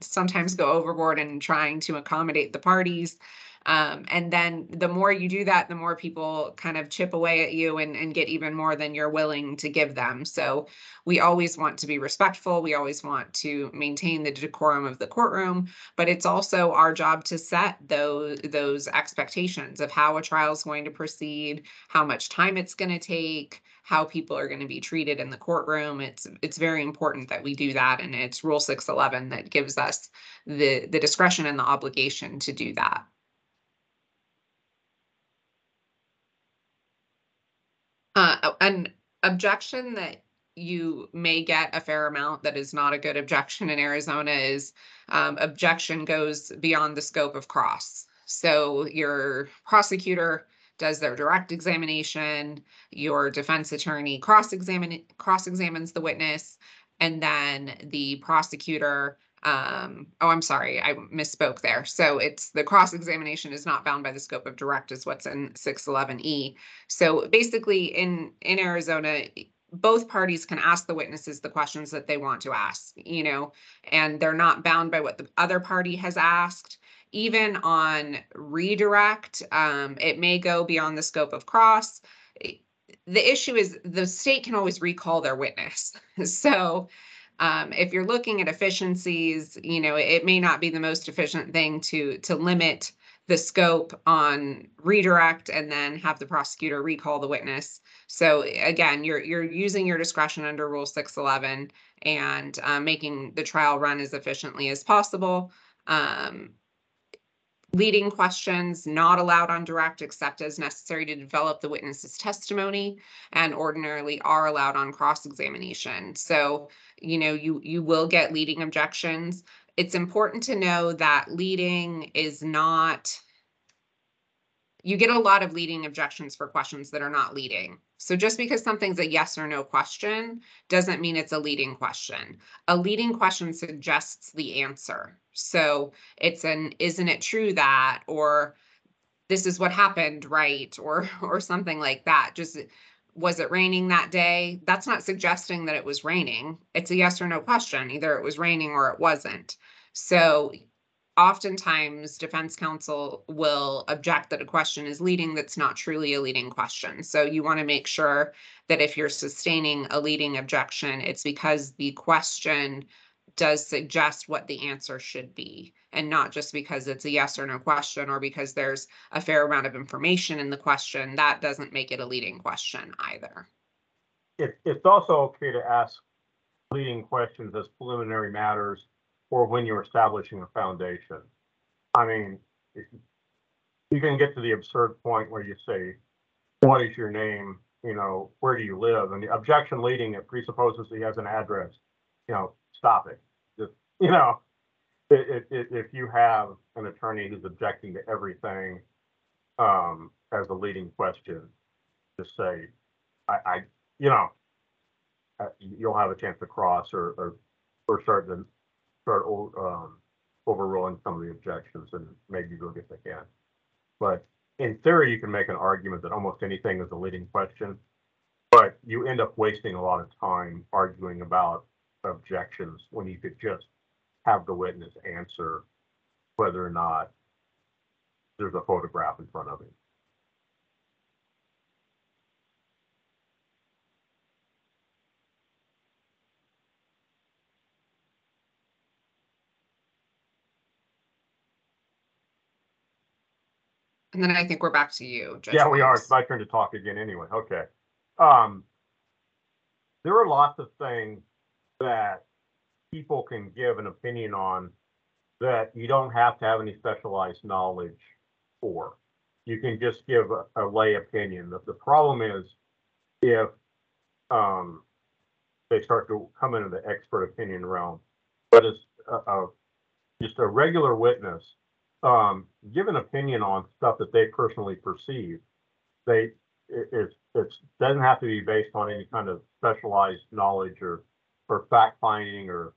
sometimes go overboard in trying to accommodate the parties. Um, and then the more you do that, the more people kind of chip away at you and, and get even more than you're willing to give them. So we always want to be respectful. We always want to maintain the decorum of the courtroom, but it's also our job to set those those expectations of how a trial is going to proceed, how much time it's going to take, how people are going to be treated in the courtroom. It's it's very important that we do that, and it's Rule six eleven that gives us the the discretion and the obligation to do that. Uh, oh, an objection that you may get a fair amount that is not a good objection in Arizona is um, objection goes beyond the scope of cross. So your prosecutor does their direct examination, your defense attorney cross-examine cross-examines the witness, and then the prosecutor um, oh, I'm sorry, I misspoke there. So it's the cross-examination is not bound by the scope of direct is what's in six eleven E. So basically in, in Arizona, both parties can ask the witnesses the questions that they want to ask, you know, and they're not bound by what the other party has asked. Even on redirect, um, it may go beyond the scope of cross. The issue is the state can always recall their witness. So um, if you're looking at efficiencies, you know, it may not be the most efficient thing to to limit the scope on redirect and then have the prosecutor recall the witness. So again, you're you're using your discretion under Rule 611 and uh, making the trial run as efficiently as possible. Um, leading questions not allowed on direct except as necessary to develop the witness's testimony and ordinarily are allowed on cross-examination. So, you know, you you will get leading objections. It's important to know that leading is not you get a lot of leading objections for questions that are not leading. So just because something's a yes or no question doesn't mean it's a leading question. A leading question suggests the answer. So it's an isn't it true that or this is what happened, right? Or or something like that. Just was it raining that day? That's not suggesting that it was raining. It's a yes or no question. Either it was raining or it wasn't. So oftentimes defense counsel will object that a question is leading that's not truly a leading question. So you want to make sure that if you're sustaining a leading objection, it's because the question does suggest what the answer should be and not just because it's a yes or no question or because there's a fair amount of information in the question. That doesn't make it a leading question either. It, it's also okay to ask leading questions as preliminary matters or when you're establishing a foundation. I mean, you can get to the absurd point where you say, what is your name? You know, where do you live? And the objection leading, it presupposes he has an address. You know, stop it. Just, you know, if, you have an attorney who's objecting to everything um, as a leading question, just say, I, I you know, uh, you'll have a chance to cross or, or, or start to start um, overruling some of the objections and maybe go get the can. But in theory, you can make an argument that almost anything is a leading question, but you end up wasting a lot of time arguing about objections when you could just have the witness answer whether or not there's a photograph in front of him. And then I think we're back to you. Judge Yeah, we are. It's my turn to talk again anyway. Okay. Um, there are lots of things that people can give an opinion on that you don't have to have any specialized knowledge for. You can just give a, a lay opinion. The, the problem is if um, they start to come into the expert opinion realm, but it's a, a, just a regular witness um, give an opinion on stuff that they personally perceive. They it, it's it's doesn't have to be based on any kind of specialized knowledge or or fact finding or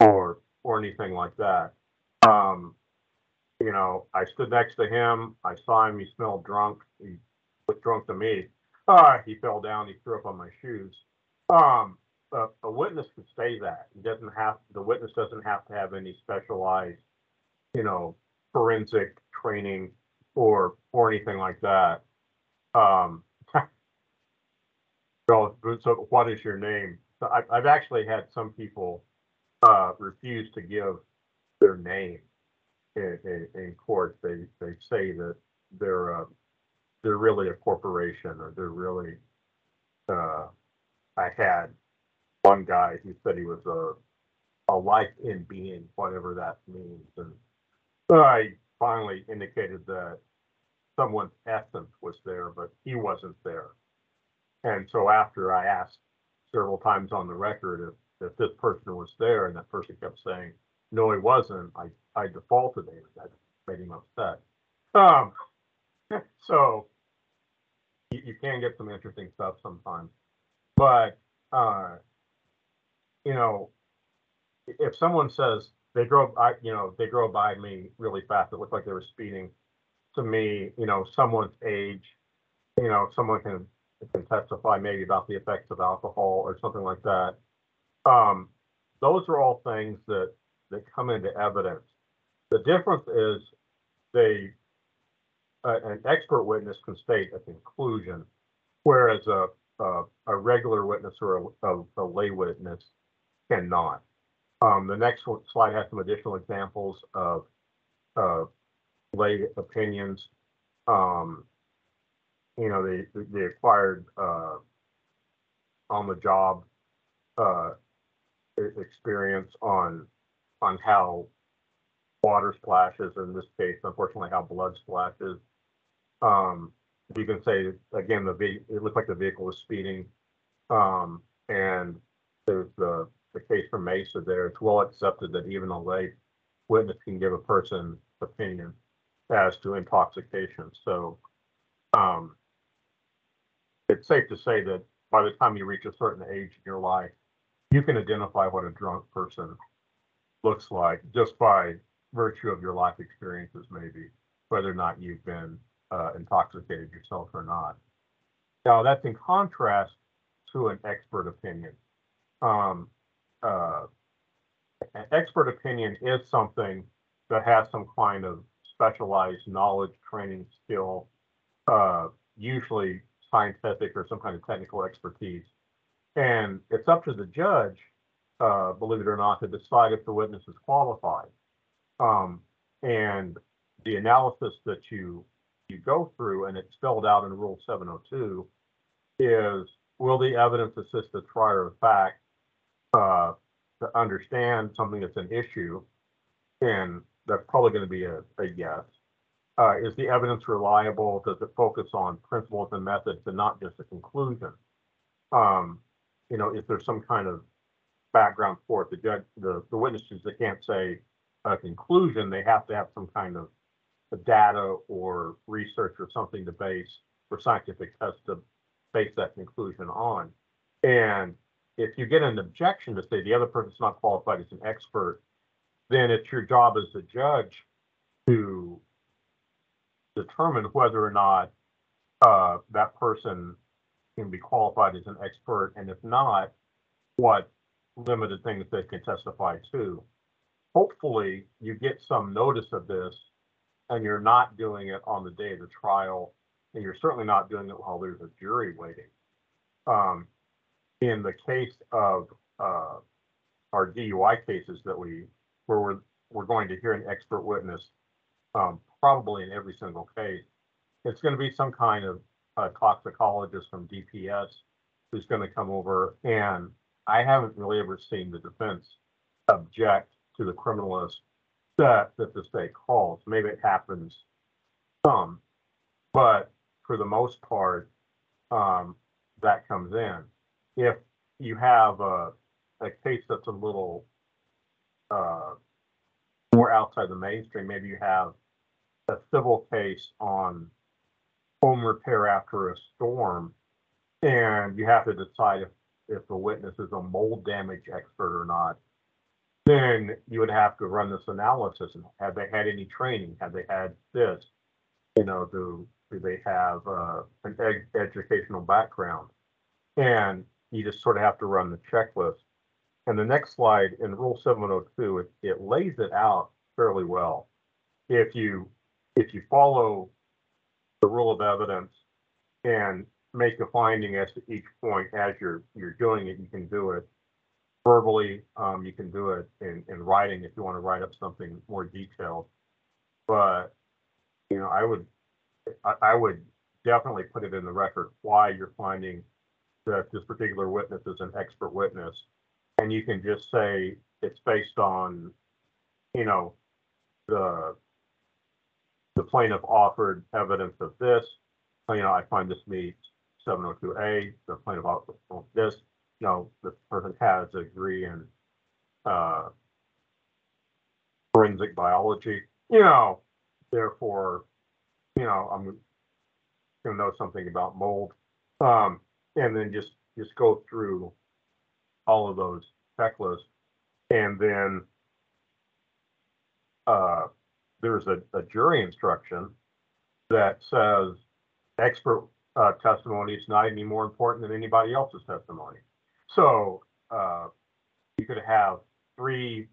or or anything like that. Um, you know, I stood next to him. I saw him. He smelled drunk. He looked drunk to me. Uh, he fell down. He threw up on my shoes. Um, a, a witness could say that. He doesn't have. The witness doesn't have to have any specialized, you know, forensic training or or anything like that. Um, so, so what is your name? So I, I've actually had some people uh, refuse to give their name in, in, in court. They they say that they're uh, they're really a corporation or they're really. Uh, I had one guy who said he was a a life in being, whatever that means, and I finally indicated that someone's essence was there, but he wasn't there. And so after I asked several times on the record if, if this person was there and that person kept saying, no, he wasn't, I, I defaulted him. That made him upset. Um, so you, you can get some interesting stuff sometimes. But, uh, you know, if someone says they drove, I, you know, they drove by me really fast. It looked like they were speeding. To me, you know, someone's age, you know, someone can can testify maybe about the effects of alcohol or something like that. Um, those are all things that that come into evidence. The difference is they an expert witness can state a conclusion, whereas a a, a regular witness or a, a, a lay witness cannot. Um, the next slide has some additional examples of uh, lay opinions. Um, you know, the the acquired uh, on the job uh, experience on on how water splashes, in this case, unfortunately, how blood splashes. Um, you can say again, the it looked like the vehicle was speeding, um, and there's the the case from Mesa there, it's well accepted that even a lay witness can give a person opinion as to intoxication. So um, it's safe to say that by the time you reach a certain age in your life, you can identify what a drunk person looks like just by virtue of your life experiences, maybe, whether or not you've been uh, intoxicated yourself or not. Now, that's in contrast to an expert opinion. Um, uh, an expert opinion is something that has some kind of specialized knowledge, training, skill, uh, usually scientific or some kind of technical expertise. And it's up to the judge, uh, believe it or not, to decide if the witness is qualified. Um, and the analysis that you you go through, and it's spelled out in Rule 702, is will the evidence assist the trier of fact uh, to understand something that's an issue, and that's probably going to be a, a yes. Uh, is the evidence reliable? Does it focus on principles and methods and not just a conclusion? Um, you know, is there some kind of background for it? The judge, the, the witnesses, they can't say a conclusion. They have to have some kind of data or research or something to base for scientific tests to base that conclusion on. And if you get an objection to say the other person's not qualified as an expert, then it's your job as a judge to determine whether or not uh, that person can be qualified as an expert, and if not, what limited things they can testify to. Hopefully, you get some notice of this, and you're not doing it on the day of the trial, and you're certainly not doing it while there's a jury waiting. Um, in the case of uh, our DUI cases that we, where we're, we're going to hear an expert witness, um, probably in every single case, it's going to be some kind of toxicologist from DPS who's going to come over and I haven't really ever seen the defense object to the criminalist that, that the state calls. Maybe it happens some, but for the most part, um, that comes in. If you have a, a case that's a little, uh, more outside the mainstream, maybe you have a civil case on home repair after a storm, and you have to decide if, if the witness is a mold damage expert or not, then you would have to run this analysis and have they had any training? Have they had this? You know, do, do they have, uh, an ed- educational background? And you just sort of have to run the checklist. And the next slide in Rule seven oh two, it, it lays it out fairly well. If you, if you follow the rule of evidence and make a finding as to each point as you're, you're doing it, you can do it verbally, um, you can do it in, in writing if you want to write up something more detailed. But, you know, I would, I, I would definitely put it in the record why you're finding that this particular witness is an expert witness. And you can just say it's based on, you know, the, the plaintiff offered evidence of this. You know, I find this meets seven oh two A, the plaintiff offered this, you know, the person has a degree in, uh, forensic biology, you know, therefore, you know, I'm gonna know something about mold. Um, and then just, just go through all of those checklists. And then, uh, there's a, a jury instruction that says expert, uh, testimony is not any more important than anybody else's testimony. So, uh, you could have three,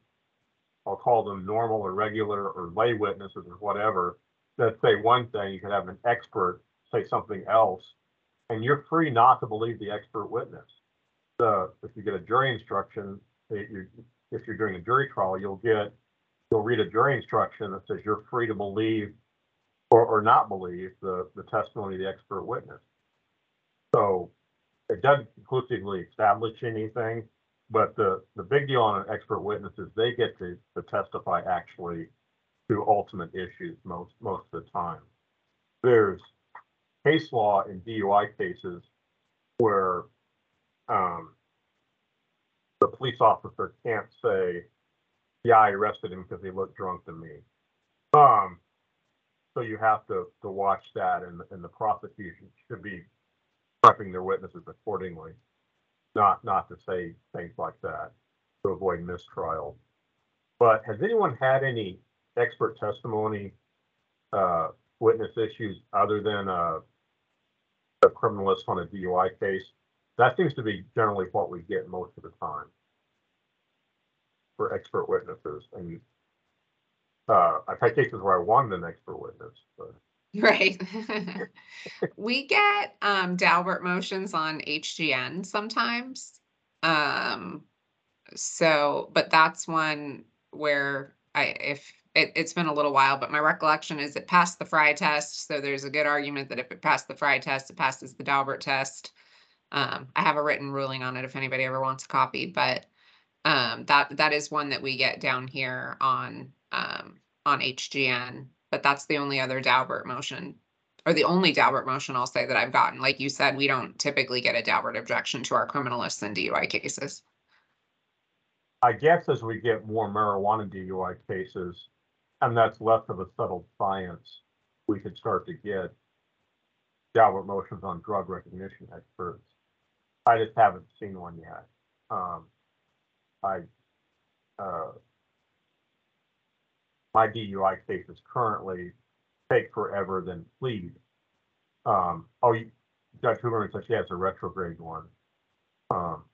I'll call them normal or regular or lay witnesses or whatever, that say one thing, you could have an expert say something else, and you're free not to believe the expert witness. If you get a jury instruction, if you, if you're doing a jury trial, you'll get, you'll read a jury instruction that says you're free to believe or, or not believe the, the testimony of the expert witness. So it doesn't conclusively establish anything, but the, the big deal on an expert witness is they get to, to testify actually to ultimate issues most, most of the time. There's case law in DUI cases where, um, the police officer can't say, yeah, I arrested him because he looked drunk to me. Um, so you have to, to watch that and, and the prosecution should be prepping their witnesses accordingly. Not, not to say things like that to avoid mistrial. But has anyone had any expert testimony, uh, witness issues other than, uh, a criminalist on a DUI case? That seems to be generally what we get most of the time for expert witnesses. And, uh, I've had cases where I wanted an expert witness, but Right. We get um Daubert motions on HGN sometimes. Um, so, but that's one where I, if, it, it's been a little while, but my recollection is it passed the Frye test, so there's a good argument that if it passed the Frye test, it passes the Daubert test. Um, I have a written ruling on it if anybody ever wants a copy, but um, that, that is one that we get down here on, um, on HGN. But that's the only other Daubert motion, or the only Daubert motion I'll say that I've gotten. Like you said, we don't typically get a Daubert objection to our criminalists and DUI cases. I guess as we get more marijuana DUI cases, and that's less of a settled science, we could start to get Daubert motions on drug recognition experts. I just haven't seen one yet. Um, I, uh, my DUI cases currently take forever than plead. Um, oh, you- Judge Hoover said she has a retrograde one. Um,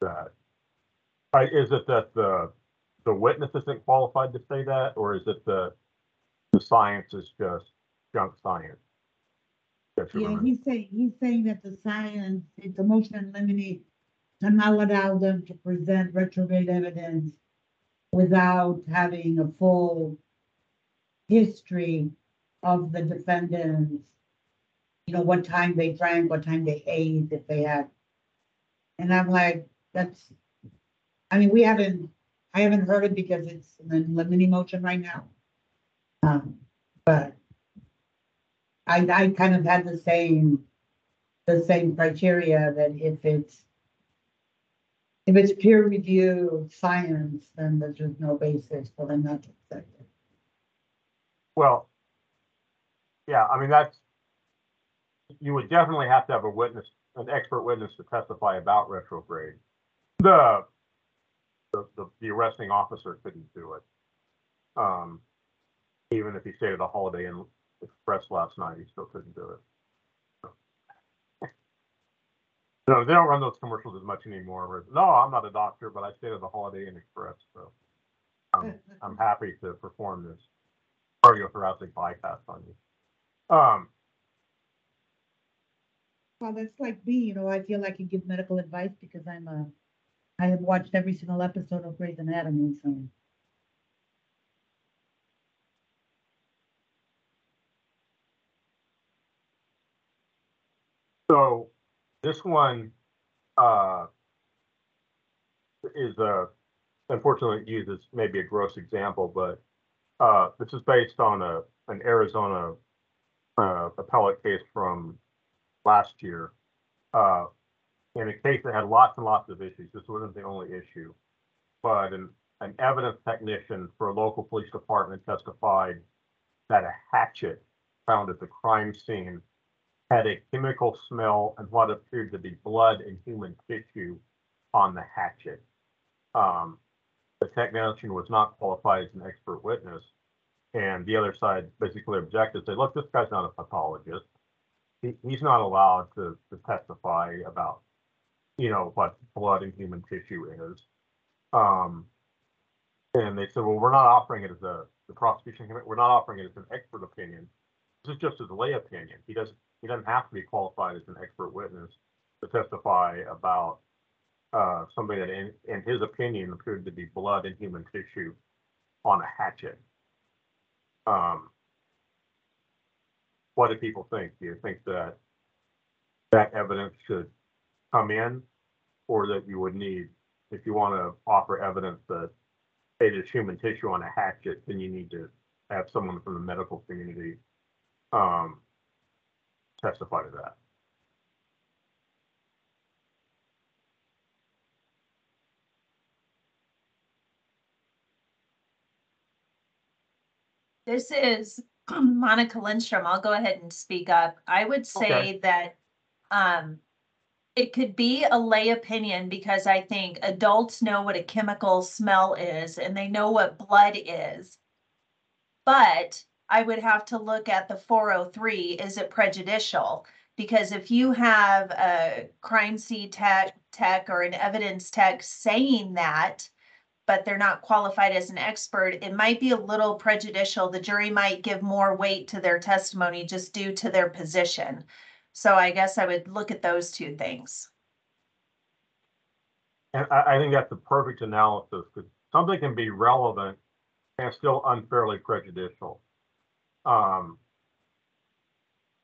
that, uh, is it that the, the witness isn't qualified to say that, or is it the, the science is just junk science? Yeah, he's saying, he's saying that the science, a motion to eliminate, to not allow them to present retrograde evidence without having a full history of the defendants. You know, what time they drank, what time they ate, if they had And I'm like, that's, I mean, we haven't, I haven't heard it because it's in the motion right now. Um, but I, I kind of had the same, the same criteria that if it's if it's peer review science, then there's just no basis for them not to accept it. Well, yeah, I mean, that's, you would definitely have to have a witness, an expert witness to testify about retrograde. The, the, the, the arresting officer couldn't do it. Um, even if he stayed at a Holiday Inn Express last night, he still couldn't do it. No, they don't run those commercials as much anymore. No, I'm not a doctor, but I stayed at the Holiday Inn Express, so. I'm, I'm happy to perform this cardiothoracic bypass on you. Um, Well, that's like me, you know, I feel like I can give medical advice because I'm a, I have watched every single episode of Grey's Anatomy, so. So this one, uh, is a, unfortunately it uses maybe a gross example, but, uh, this is based on a, an Arizona, uh, appellate case from last year. Uh, in a case that had lots and lots of issues. This wasn't the only issue. But an, an evidence technician for a local police department testified that a hatchet found at the crime scene had a chemical smell and what appeared to be blood and human tissue on the hatchet. Um, the technician was not qualified as an expert witness. And the other side basically objected, said, look, this guy's not a pathologist. He, he's not allowed to, to testify about, you know, what blood and human tissue is. Um, and they said, well, we're not offering it as a, the prosecution, we're not offering it as an expert opinion. This is just a lay opinion. He doesn't, he doesn't have to be qualified as an expert witness to testify about uh, somebody that in, in his opinion appeared to be blood and human tissue on a hatchet. Um, what do people think? Do you think that that evidence should come in or that you would need, if you want to offer evidence that it is human tissue on a hatchet, then you need to have someone from the medical community um, testify to that. This is Monica Lindstrom. I'll go ahead and speak up. I would say Okay. that um it could be a lay opinion because I think adults know what a chemical smell is and they know what blood is. But I would have to look at the four oh three, is it prejudicial? Because if you have a crime scene tech, tech or an evidence tech saying that, but they're not qualified as an expert, it might be a little prejudicial. The jury might give more weight to their testimony just due to their position. So I guess I would look at those two things. And I, I think that's a perfect analysis because something can be relevant and still unfairly prejudicial. Um,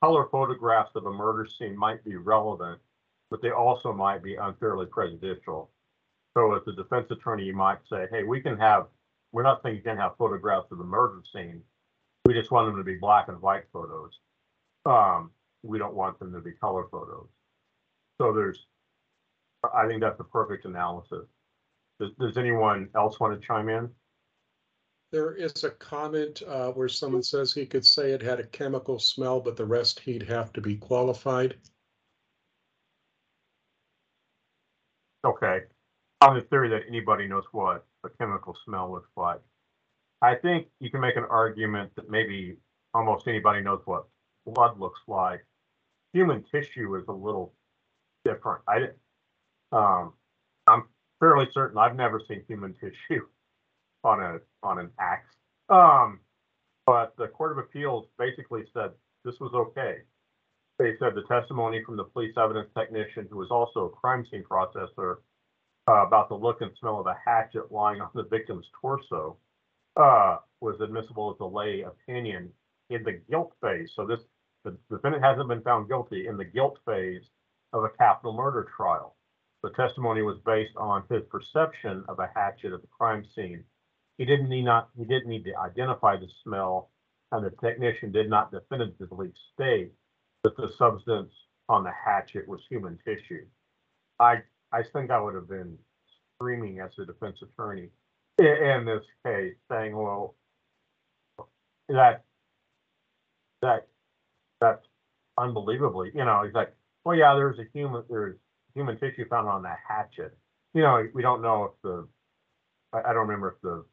color photographs of a murder scene might be relevant, but they also might be unfairly prejudicial. So as a defense attorney, you might say, hey, we can have, we're not saying you can have photographs of the murder scene. We just want them to be black and white photos. Um, we don't want them to be color photos. So there's, I think that's a perfect analysis. Does, does anyone else want to chime in? There is a comment uh, where someone says he could say it had a chemical smell, but the rest he'd have to be qualified. Okay, on the theory that anybody knows what a chemical smell looks like. I think you can make an argument that maybe almost anybody knows what blood looks like. Human tissue is a little different. I um, I'm fairly certain I've never seen human tissue on a, on an axe. Um, but the Court of Appeals basically said this was okay. They said the testimony from the police evidence technician, who was also a crime scene processor, uh, about the look and smell of a hatchet lying on the victim's torso, uh, was admissible as a lay opinion in the guilt phase. So this, the defendant hasn't been found guilty in the guilt phase of a capital murder trial. the testimony was based on his perception of a hatchet at the crime scene. He didn't need not, he didn't need to identify the smell, and the technician did not definitively state that the substance on the hatchet was human tissue. I, I think I would have been screaming as a defense attorney i- in this case, saying, well, that, that, that's unbelievably, you know, he's like, well, yeah, there's a human, there's human tissue found on that hatchet. You know, we don't know if the, I, I don't remember if the,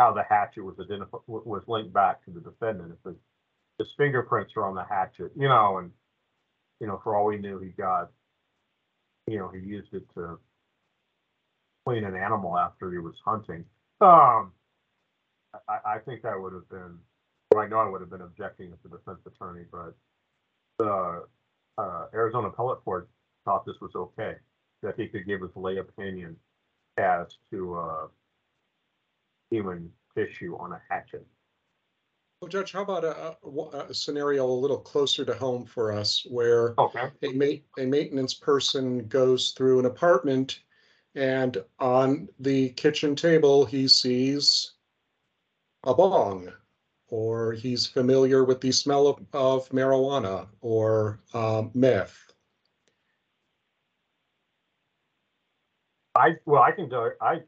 how the hatchet was identified, was linked back to the defendant, if his fingerprints are on the hatchet, you know, and, you know, for all we knew, he got, you know, he used it to clean an animal after he was hunting. Um, I, I think I would have been, well, I know I would have been objecting as a defense attorney, but the, uh, Arizona Appellate Court thought this was okay, that he could give his lay opinion as to, uh, human tissue on a hatchet. Well, Judge, how about a, a- a scenario a little closer to home for us where Okay. a ma- a maintenance person goes through an apartment and on the kitchen table, he sees a bong, or he's familiar with the smell of, of marijuana or um, meth. I, well, I can do, I,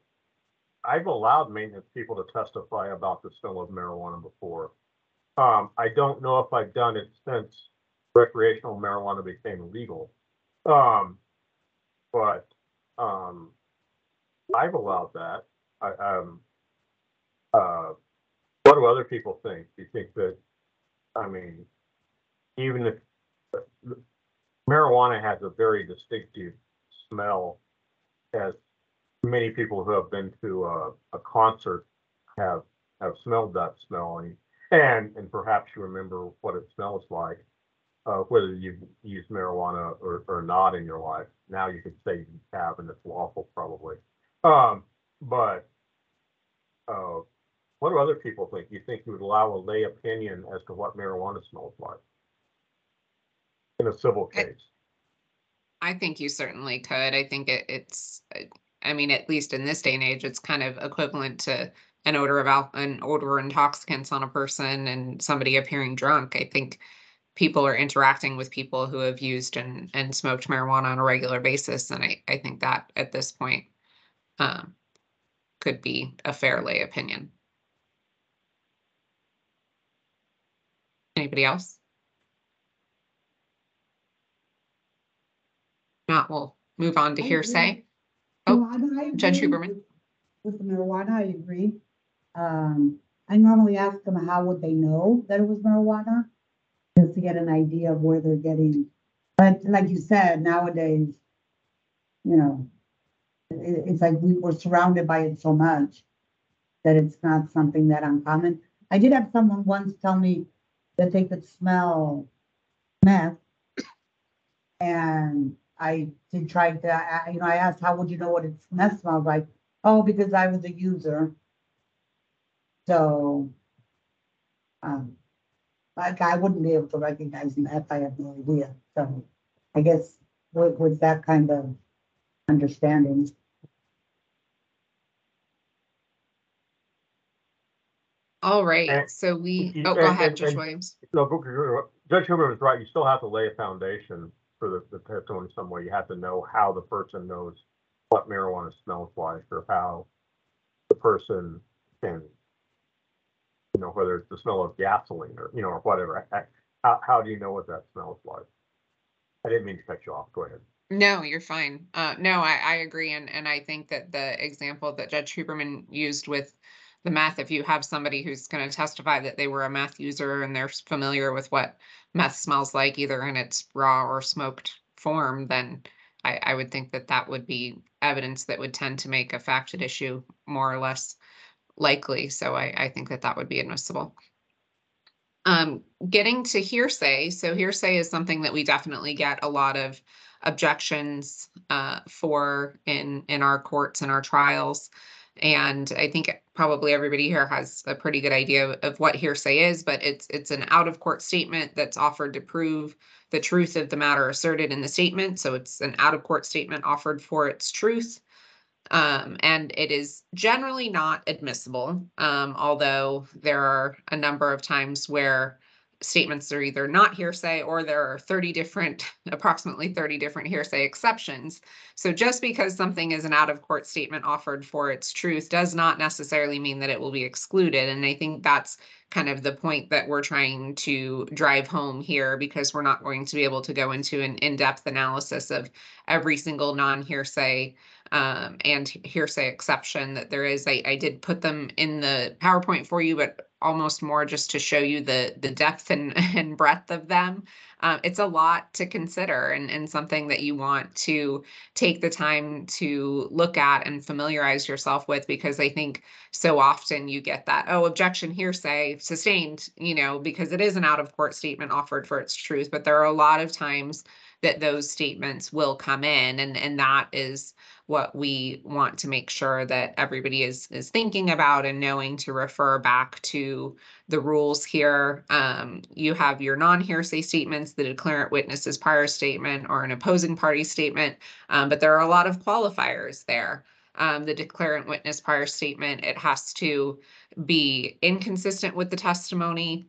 I've allowed maintenance people to testify about the smell of marijuana before. Um, I don't know if I've done it since recreational marijuana became legal. Um, but, um, I've allowed that. I, um, uh, what do other people think? Do you think that, I mean, even if marijuana has a very distinctive smell as many people who have been to a, a concert have have smelled that smell and and and perhaps you remember what it smells like uh, whether you've used marijuana or, or not in your life. Now you could say you have and it's lawful probably. Um but uh what do other people think? You think you would allow a lay opinion as to what marijuana smells like? In a civil case. I think you certainly could. I think it, it's, uh, I mean, at least in this day and age, it's kind of equivalent to an odor of al- an odor intoxicants on a person and somebody appearing drunk. I think people are interacting with people who have used and, and smoked marijuana on a regular basis. And I, I think that at this point, um, could be a fair lay opinion. Anybody else? Not, we'll move on to hearsay. Oh, Judge Huberman. with- With the marijuana, I agree. Um, I normally ask them how would they know that it was marijuana? Just to get an idea of where they're getting, but like you said, nowadays, you know, it, it's like we were surrounded by it so much that it's not something that uncommon. I did have someone once tell me that they could smell meth. And I did try to, I, I- you know, I asked, how would you know what it meth smells like? Oh, because I was a user. So. Um. Like I wouldn't be able to recognize meth, I have no idea, so I guess with, with that kind of understanding. All right, And- so we, you- oh, go and- ahead, and- Judge and- Williams. No, Booker, Judge Huber was right. You still have to lay a foundation for the, the testimony some way. You have to know how the person knows what marijuana smells like or how the person can, you know, whether it's the smell of gasoline or, you know, or whatever. How, how do you know what that smells like? I didn't mean to cut you off. Go ahead. No, you're fine. Uh, no, I, I agree. And, and I think that the example that Judge Huberman used with the meth, if you have somebody who's going to testify that they were a meth user and they're familiar with what meth smells like, either in its raw or smoked form, then I, I would think that that would be evidence that would tend to make a facted issue more or less likely. So I, I think that that would be admissible. Um, getting to hearsay. So hearsay is something that we definitely get a lot of objections uh, for in in our courts and our trials. And I think probably everybody here has a pretty good idea of- of what hearsay is, but it's, it's an out-of-court statement that's offered to prove the truth of the matter asserted in the statement. So it's an out-of-court statement offered for its truth. Um, and it is generally not admissible, um, although there are a number of times where statements are either not hearsay or there are 30 different, approximately 30 different hearsay exceptions. So just because something is an out of court statement offered for its truth does not necessarily mean that it will be excluded. And I think that's kind of the point that we're trying to drive home here because we're not going to be able to go into an in-depth analysis of every single non-hearsay um, and hearsay exception that there is. I, I did put them in the PowerPoint for you, but almost more just to show you the the depth and, and breadth of them. Uh, it's a lot to consider and, and something that you want to take the time to look at and familiarize yourself with because I think so often you get that, oh, objection hearsay sustained, you know, because it is an out of court statement offered for its truth. But there are a lot of times that those statements will come in and, and that is what we want to make sure that everybody is is thinking about and knowing to refer back to the rules here. Um, you have your non-hearsay statements, the declarant witness's prior statement or an opposing party statement, um, but there are a lot of qualifiers there. Um, the declarant witness prior statement, it has to be inconsistent with the testimony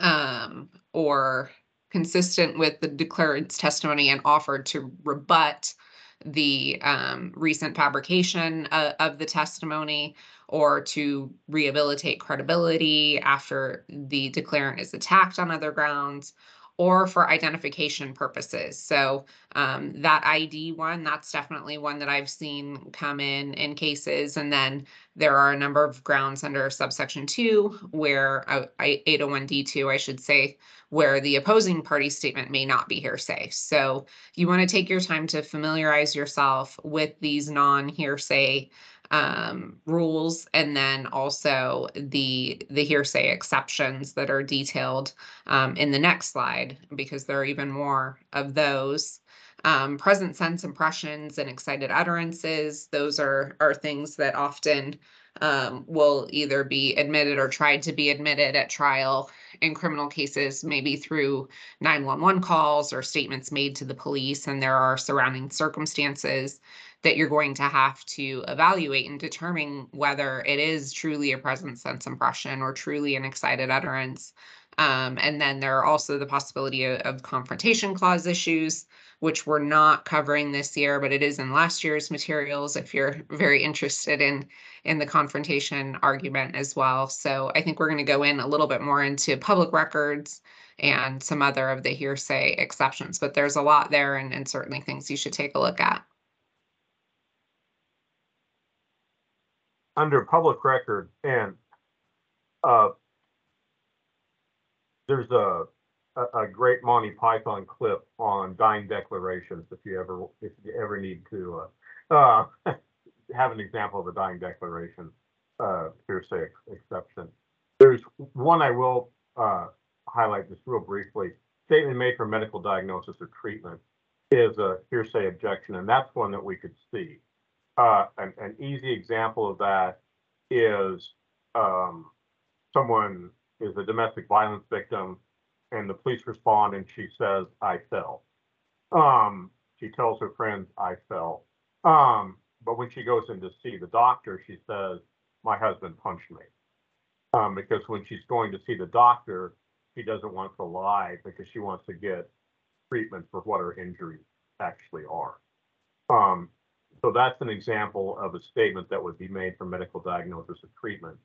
um, or consistent with the declarant's testimony and offered to rebut the um, recent fabrication of, of the testimony or to rehabilitate credibility after the declarant is attacked on other grounds or for identification purposes. So um, that ID one, that's definitely one that I've seen come in in cases. And then there are a number of grounds under subsection two where uh, 801D2, I should say, where the opposing party statement may not be hearsay. So you want to take your time to familiarize yourself with these non-hearsay um, rules and then also the the hearsay exceptions that are detailed um, in the next slide because there are even more of those. Um, present sense impressions and excited utterances, those are are things that often um, will either be admitted or tried to be admitted at trial in criminal cases, maybe through 911 calls or statements made to the police, and there are surrounding circumstances that you're going to have to evaluate and determine whether it is truly a present sense impression or truly an excited utterance. Um, and then there are also the possibility of, of, confrontation clause issues, which we're not covering this year, but it is in last year's materials if you're very interested in, in the confrontation argument as well. So I think we're going to go in a little bit more into public records and some other of the hearsay exceptions, but there's a lot there and, and certainly things you should take a look at. under public record and uh, there's a, a, a great Monty Python clip on dying declarations if you ever if you ever need to uh, uh, have an example of a dying declaration uh, hearsay ex- exception. There's one I will uh, highlight just real briefly. Statement made for medical diagnosis or treatment is a hearsay objection, and that's one that we could see. Uh, an, an easy example of that is um, someone is a domestic violence victim and the police respond and she says, I fell. Um, she tells her friends, I fell. Um, but when she goes in to see the doctor, she says, my husband punched me. Um, because when she's going to see the doctor, she doesn't want to lie because she wants to get treatment for what her injuries actually are. Um, so that's an example of a statement that would be made for medical diagnosis or treatment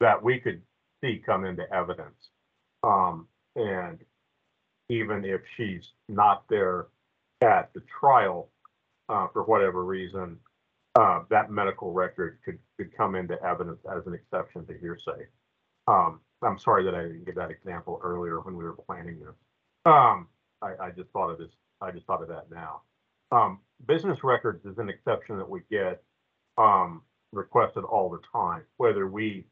that we could see come into evidence. Um, and even if she's not there at the trial uh, for whatever reason, uh, that medical record could, could come into evidence as an exception to hearsay. Um, I'm sorry that I didn't give that example earlier when we were planning this. Um, I, I just thought of this. I just thought of that now. Um, business records is an exception that we get um, requested all the time, whether we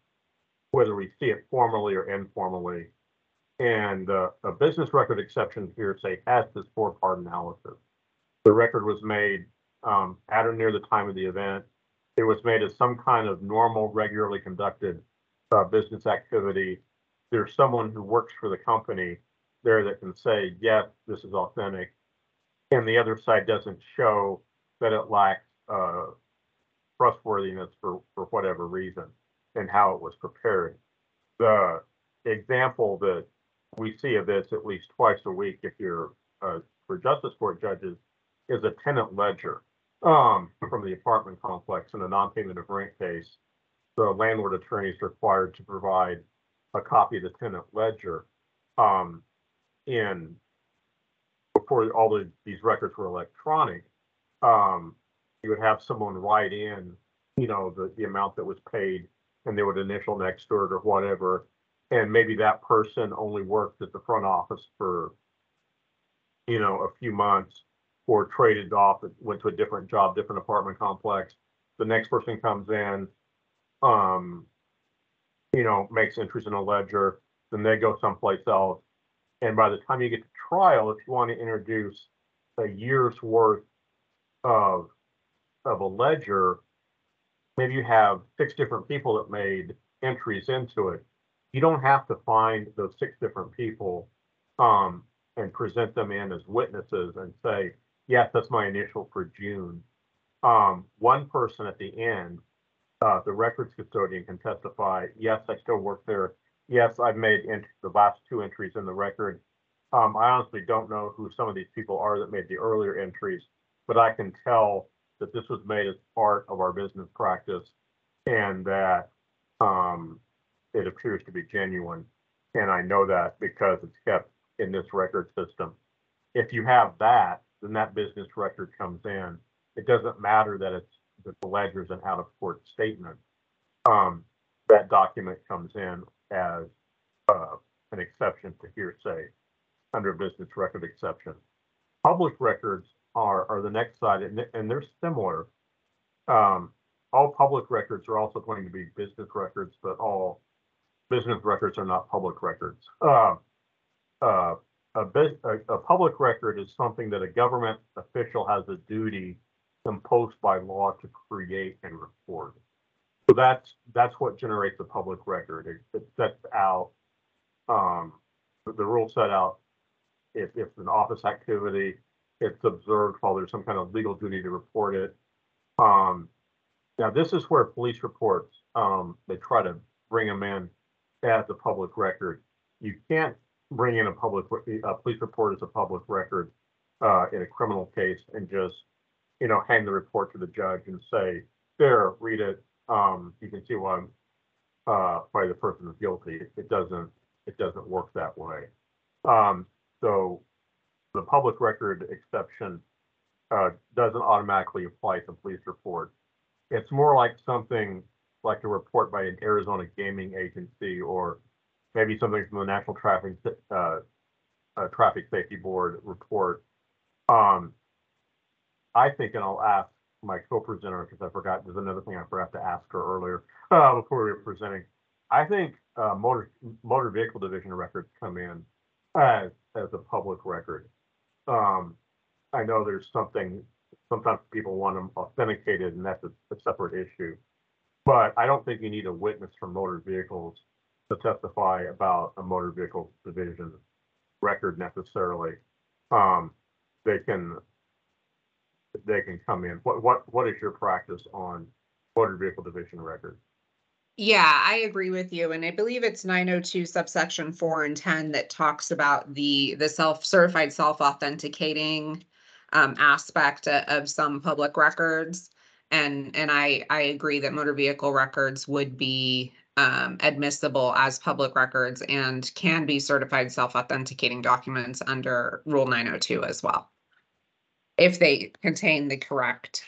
whether we see it formally or informally. And uh, a business record exception here say has this four-part analysis. The record was made um, at or near the time of the event. it was made as some kind of normal, regularly conducted uh, business activity. There's someone who works for the company there that can say, yes, this is authentic. And the other side doesn't show that it lacks uh, trustworthiness for, for whatever reason and how it was prepared. The example that we see of this at least twice a week if you're uh, for justice court judges is a tenant ledger um, from the apartment complex in a non-payment of rent case. The landlord attorney is required to provide a copy of the tenant ledger. Um, in before all the, these records were electronic, um, you would have someone write in, you know, the, the amount that was paid and they would initial next to it or whatever. And maybe that person only worked at the front office for, you know, a few months or traded off, went to a different job, different apartment complex. The next person comes in, um, you know, makes entries in a ledger, then they go someplace else. And by the time you get to trial, if you want to introduce a year's worth of of a ledger, maybe you have six different people that made entries into it. You don't have to find those six different people um, and present them in as witnesses and say, yes, that's my initial for June. Um, one person at the end, uh, the records custodian can testify, yes, I still work there. Yes, I've made ent- the last two entries in the record. Um, I honestly don't know who some of these people are that made the earlier entries, but I can tell that this was made as part of our business practice and that um, it appears to be genuine. And I know that because it's kept in this record system. If you have that, then that business record comes in. It doesn't matter that it's that the ledger is an out of court statement. Um, that document comes in as uh, an exception to hearsay under business record exception. Public records are, are the next side, and, and they're similar. Um, all public records are also going to be business records, but all business records are not public records. Uh, uh, a, a, public record is something that a government official has a duty imposed by law to create and record. So that's that's what generates a public record. It, it sets out um, the, rules set out if, if an office activity it's observed while there's some kind of legal duty to report it. Um, now this is where police reports um, they try to bring them in as a public record. You can't bring in a public a police report as a public record uh, in a criminal case and just you know hand the report to the judge and say there read it um, you can see why uh, why the person is guilty. It doesn't it doesn't work that way. Um, so the public record exception uh, doesn't automatically apply to police reports. It's more like something like a report by an Arizona gaming agency or maybe something from the National Traffic uh, uh, Traffic Safety Board report. Um, I think, and I'll ask my co-presenter because I forgot. There's another thing I forgot to ask her earlier uh, before we were presenting. I think uh, motor motor vehicle division records come in as as a public record. Um, I know there's something. Sometimes people want them authenticated, and that's a, a separate issue. But I don't think you need a witness from motor vehicles to testify about a motor vehicle division record necessarily. Um, they can they can come in. What what what is your practice on motor vehicle division records? Yeah, I agree with you. And I believe it's nine oh two subsection four and ten that talks about the, the self-certified self-authenticating um, aspect o- of some public records. And, and I, I agree that motor vehicle records would be um, admissible as public records and can be certified self-authenticating documents under Rule nine oh two as well. If they contain the correct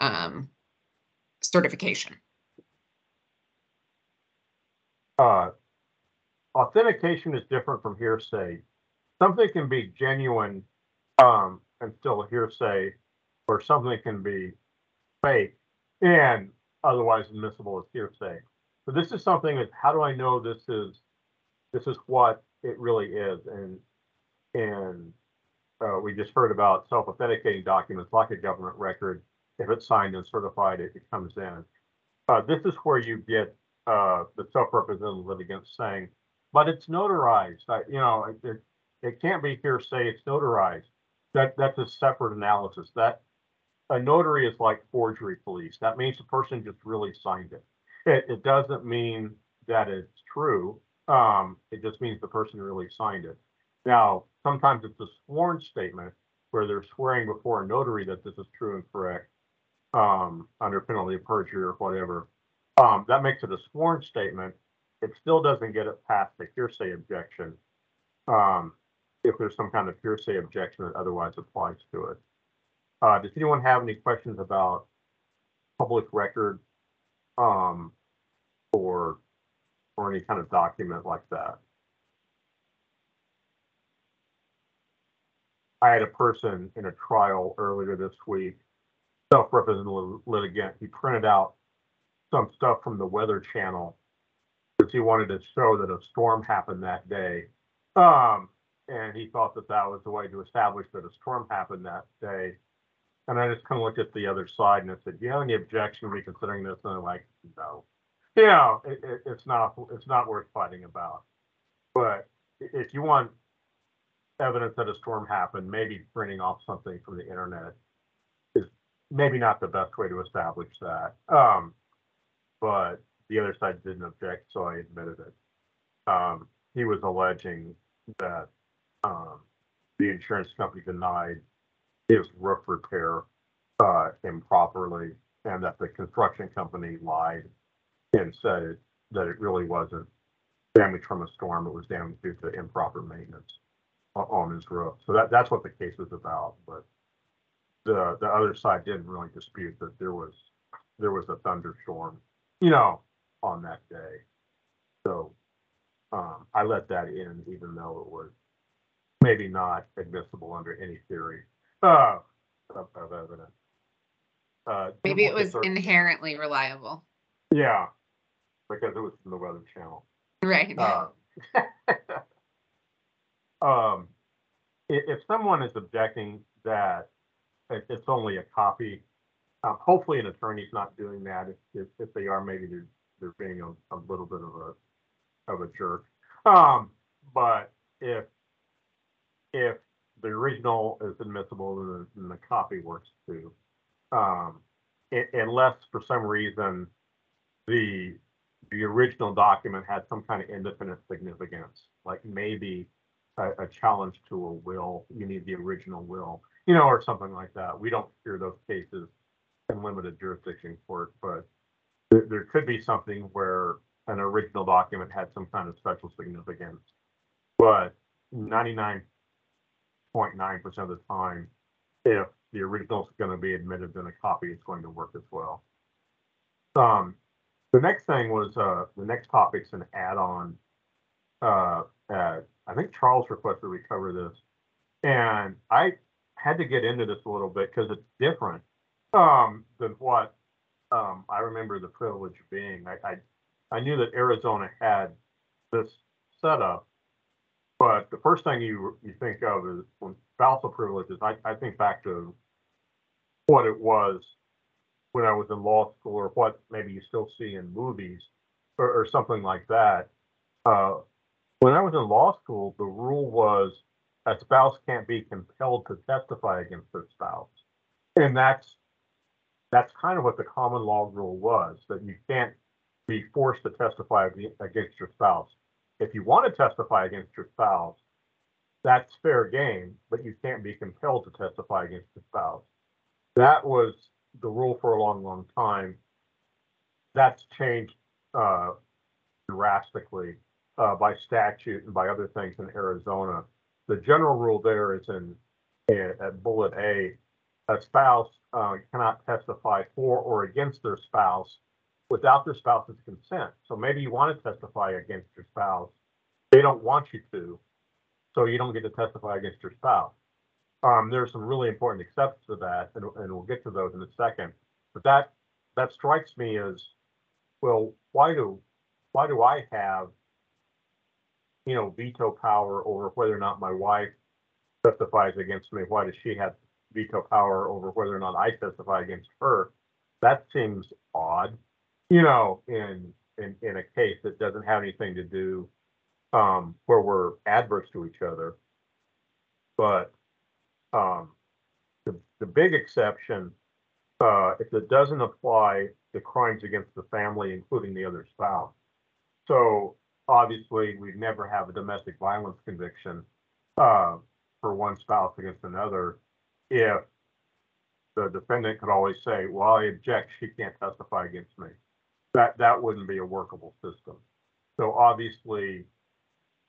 um, certification. Uh, authentication is different from hearsay. Something can be genuine um, and still hearsay, or something can be fake and otherwise admissible as hearsay. So this is something that how do I know this is this is what it really is? And and uh, we just heard about self-authenticating documents like a government record. if it's signed and certified, it, it comes in. Uh, this is where you get, uh, the self-represented litigant saying, but it's notarized, I, you know, it- it, it can't be hearsay, it's notarized. That, that's a separate analysis. That, a notary is like forgery police. That means the person just really signed it. It, it doesn't mean that it's true. Um, it just means the person really signed it. Now, sometimes it's a sworn statement where they're swearing before a notary that this is true and correct, um, under penalty of perjury or whatever. Um, that makes it a sworn statement. It still doesn't get it past the hearsay objection. Um, if there's some kind of hearsay objection that otherwise applies to it. Uh, does anyone have any questions about public record? Um, or, or any kind of document like that? I had a person in a trial earlier this week, self-represented litigant, he printed out some stuff from the Weather Channel because he wanted to show that a storm happened that day. Um, and he thought that that was the way to establish that a storm happened that day. And I just kind of looked at the other side and I said, do you have any objection to me considering this? And they're like, no. You know, it, it, it's not, it's not worth fighting about. But if you want evidence that a storm happened, maybe printing off something from the internet is maybe not the best way to establish that. Um, but the other side didn't object, so I admitted it. Um, he was alleging that, um, the insurance company denied his roof repair, uh, improperly and that the construction company lied and said it- that it really wasn't damage from a storm, it was damage due to improper maintenance on his roof. So that, that's what the case was about, but the, the other side didn't really dispute that there was, there was a thunderstorm, you know, on that day. So, um, I let that in even though it was maybe not admissible under any theory, uh, of, of evidence. Uh, Maybe it was inherently reliable. Yeah, because it was from the Weather Channel. Right. Uh, Um, if someone is objecting that it's only a copy, um, hopefully an attorney's not doing that. If, if, if they are, maybe they're, they're being a, a little bit of a, of a jerk. Um, but if, if the original is admissible, then the, then the copy works too. Um, unless for some reason the, the original document had some kind of independent significance, like maybe a, a challenge to a will, you need the original will, you know, or something like that. We don't hear those cases in limited jurisdiction court, but there, there could be something where an original document had some kind of special significance. But ninety-nine point nine percent of the time, if the original is going to be admitted, then a copy is going to work as well. Um, the next thing was, uh, the next topic's an add-on. Uh, uh, I think Charles requested we cover this. And I had to get into this a little bit because it's different, um, than what, um, I remember the privilege being. I, I, I knew that Arizona had this setup. But the first thing you, you think of is when spousal privileges, I, I think back to what it was when I was in law school or what maybe you still see in movies or, or something like that. Uh, when I was in law school, the rule was a spouse can't be compelled to testify against their spouse. And that's, that's kind of what the common law rule was, that you can't be forced to testify against your spouse. If you want to testify against your spouse, that's fair game, but you can't be compelled to testify against your spouse. That was the rule for a long, long time. That's changed uh, drastically uh, by statute and by other things in Arizona. The general rule there is in, in at bullet A, a spouse uh, cannot testify for or against their spouse without their spouse's consent. So maybe you want to testify against your spouse. They don't want you to, so you don't get to testify against your spouse. Um, there's some really important exceptions to that, and, and we'll get to those in a second. But that that strikes me as, well, why do why do I have, you know, veto power over whether or not my wife testifies against me? Why does she have veto power over whether or not I testify against her. That seems odd, you know, in, in, in a case that doesn't have anything to do, um, where we're adverse to each other. But, um, the, the big exception, uh, if it doesn't apply to crimes against the family, including the other spouse. So obviously, we'd never have a domestic violence conviction, uh, for one spouse against another if the defendant could always say, well, I object, she can't testify against me. That, that wouldn't be a workable system. So obviously,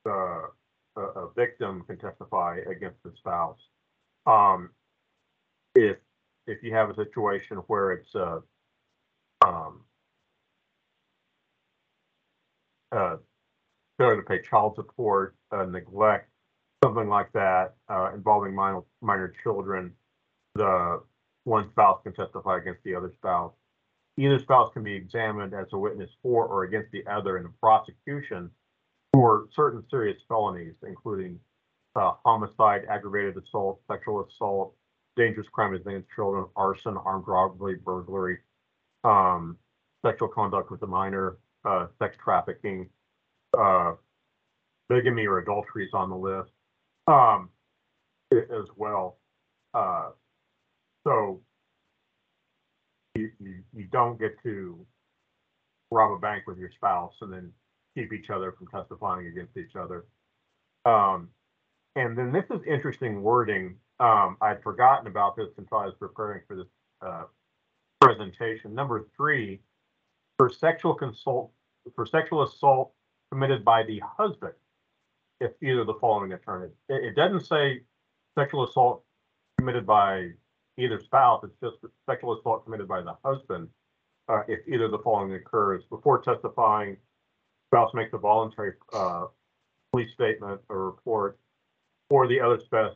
a, a victim can testify against the spouse. Um, if, if you have a situation where it's, uh, um, uh, failure to pay child support, neglect, something like that, uh, involving minor, minor children, the one spouse can testify against the other spouse. Either spouse can be examined as a witness for or against the other in the prosecution for certain serious felonies, including uh, homicide, aggravated assault, sexual assault, dangerous crime against children, arson, armed robbery, burglary, um, sexual conduct with a minor, uh, sex trafficking, uh, bigamy or adultery is on the list, um, as well. Uh, so you, you, you don't get to rob a bank with your spouse and then keep each other from testifying against each other. Um, and then this is interesting wording. Um, I'd forgotten about this until I was preparing for this, uh, presentation. Number three, for sexual consult, for sexual assault committed by the husband, if either of the following occurred. It, it doesn't say sexual assault committed by either spouse, it's just sexual assault committed by the husband. Uh, if either of the following occurs, before testifying, spouse makes a voluntary, uh, police statement or report, or the other spouse,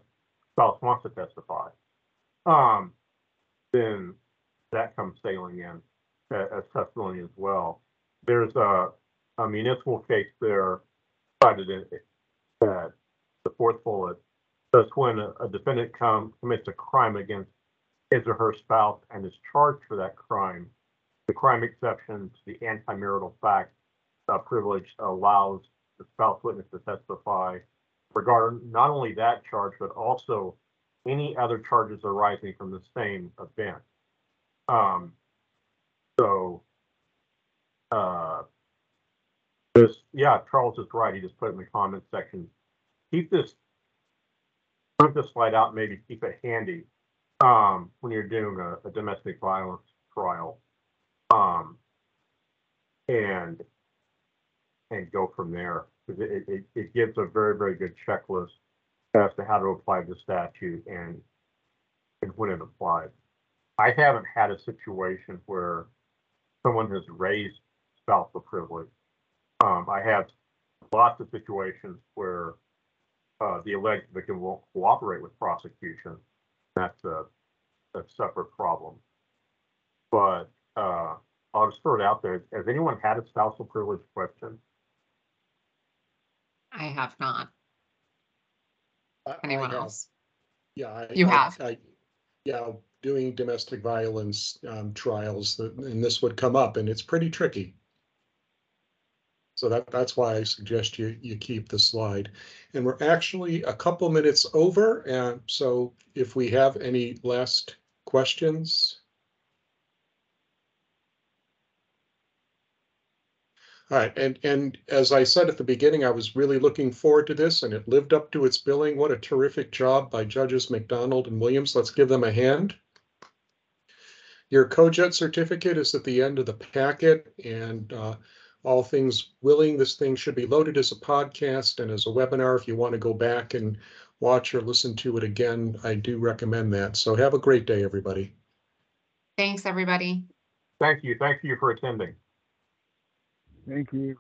wants to testify. Um, then that comes sailing in a- as testimony as well. There's a, a municipal case there cited in, the fourth bullet, says when a, a defendant commits a crime against his or her spouse and is charged for that crime, the crime exception to the anti-marital fact uh, privilege allows the spouse witness to testify regarding not only that charge, but also any other charges arising from the same event. Um, so, uh, this, yeah, Charles is right. He just put it in the comment section. Keep this, print this slide out, maybe keep it handy, um, when you're doing a, a domestic violence trial. Um, and, and go from there. Because it, it, it gives a very, very good checklist as to how to apply the statute and, and when it applies. I haven't had a situation where someone has raised spousal privilege. Um, I have lots of situations where uh, the alleged victim won't cooperate with prosecution. That's a, a separate problem. But uh, I'll just throw it out there. Has anyone had a spousal privilege question? I have not. I- I Anyone have- else? Yeah. I- You I- have? I- Yeah, doing domestic violence um, trials, that- and this would come up, and it's pretty tricky. So that, that's why I suggest you, you keep the slide. And we're actually a couple minutes over, and so if we have any last questions. All right, and, and as I said at the beginning, I was really looking forward to this, and it lived up to its billing. What a terrific job by Judges McDonald and Williams. Let's give them a hand. Your COJET certificate is at the end of the packet, and uh, all things willing, this thing should be loaded as a podcast and as a webinar. If you want to go back and watch or listen to it again, I do recommend that. So have a great day, everybody. Thanks, everybody. Thank you. Thank you for attending. Thank you.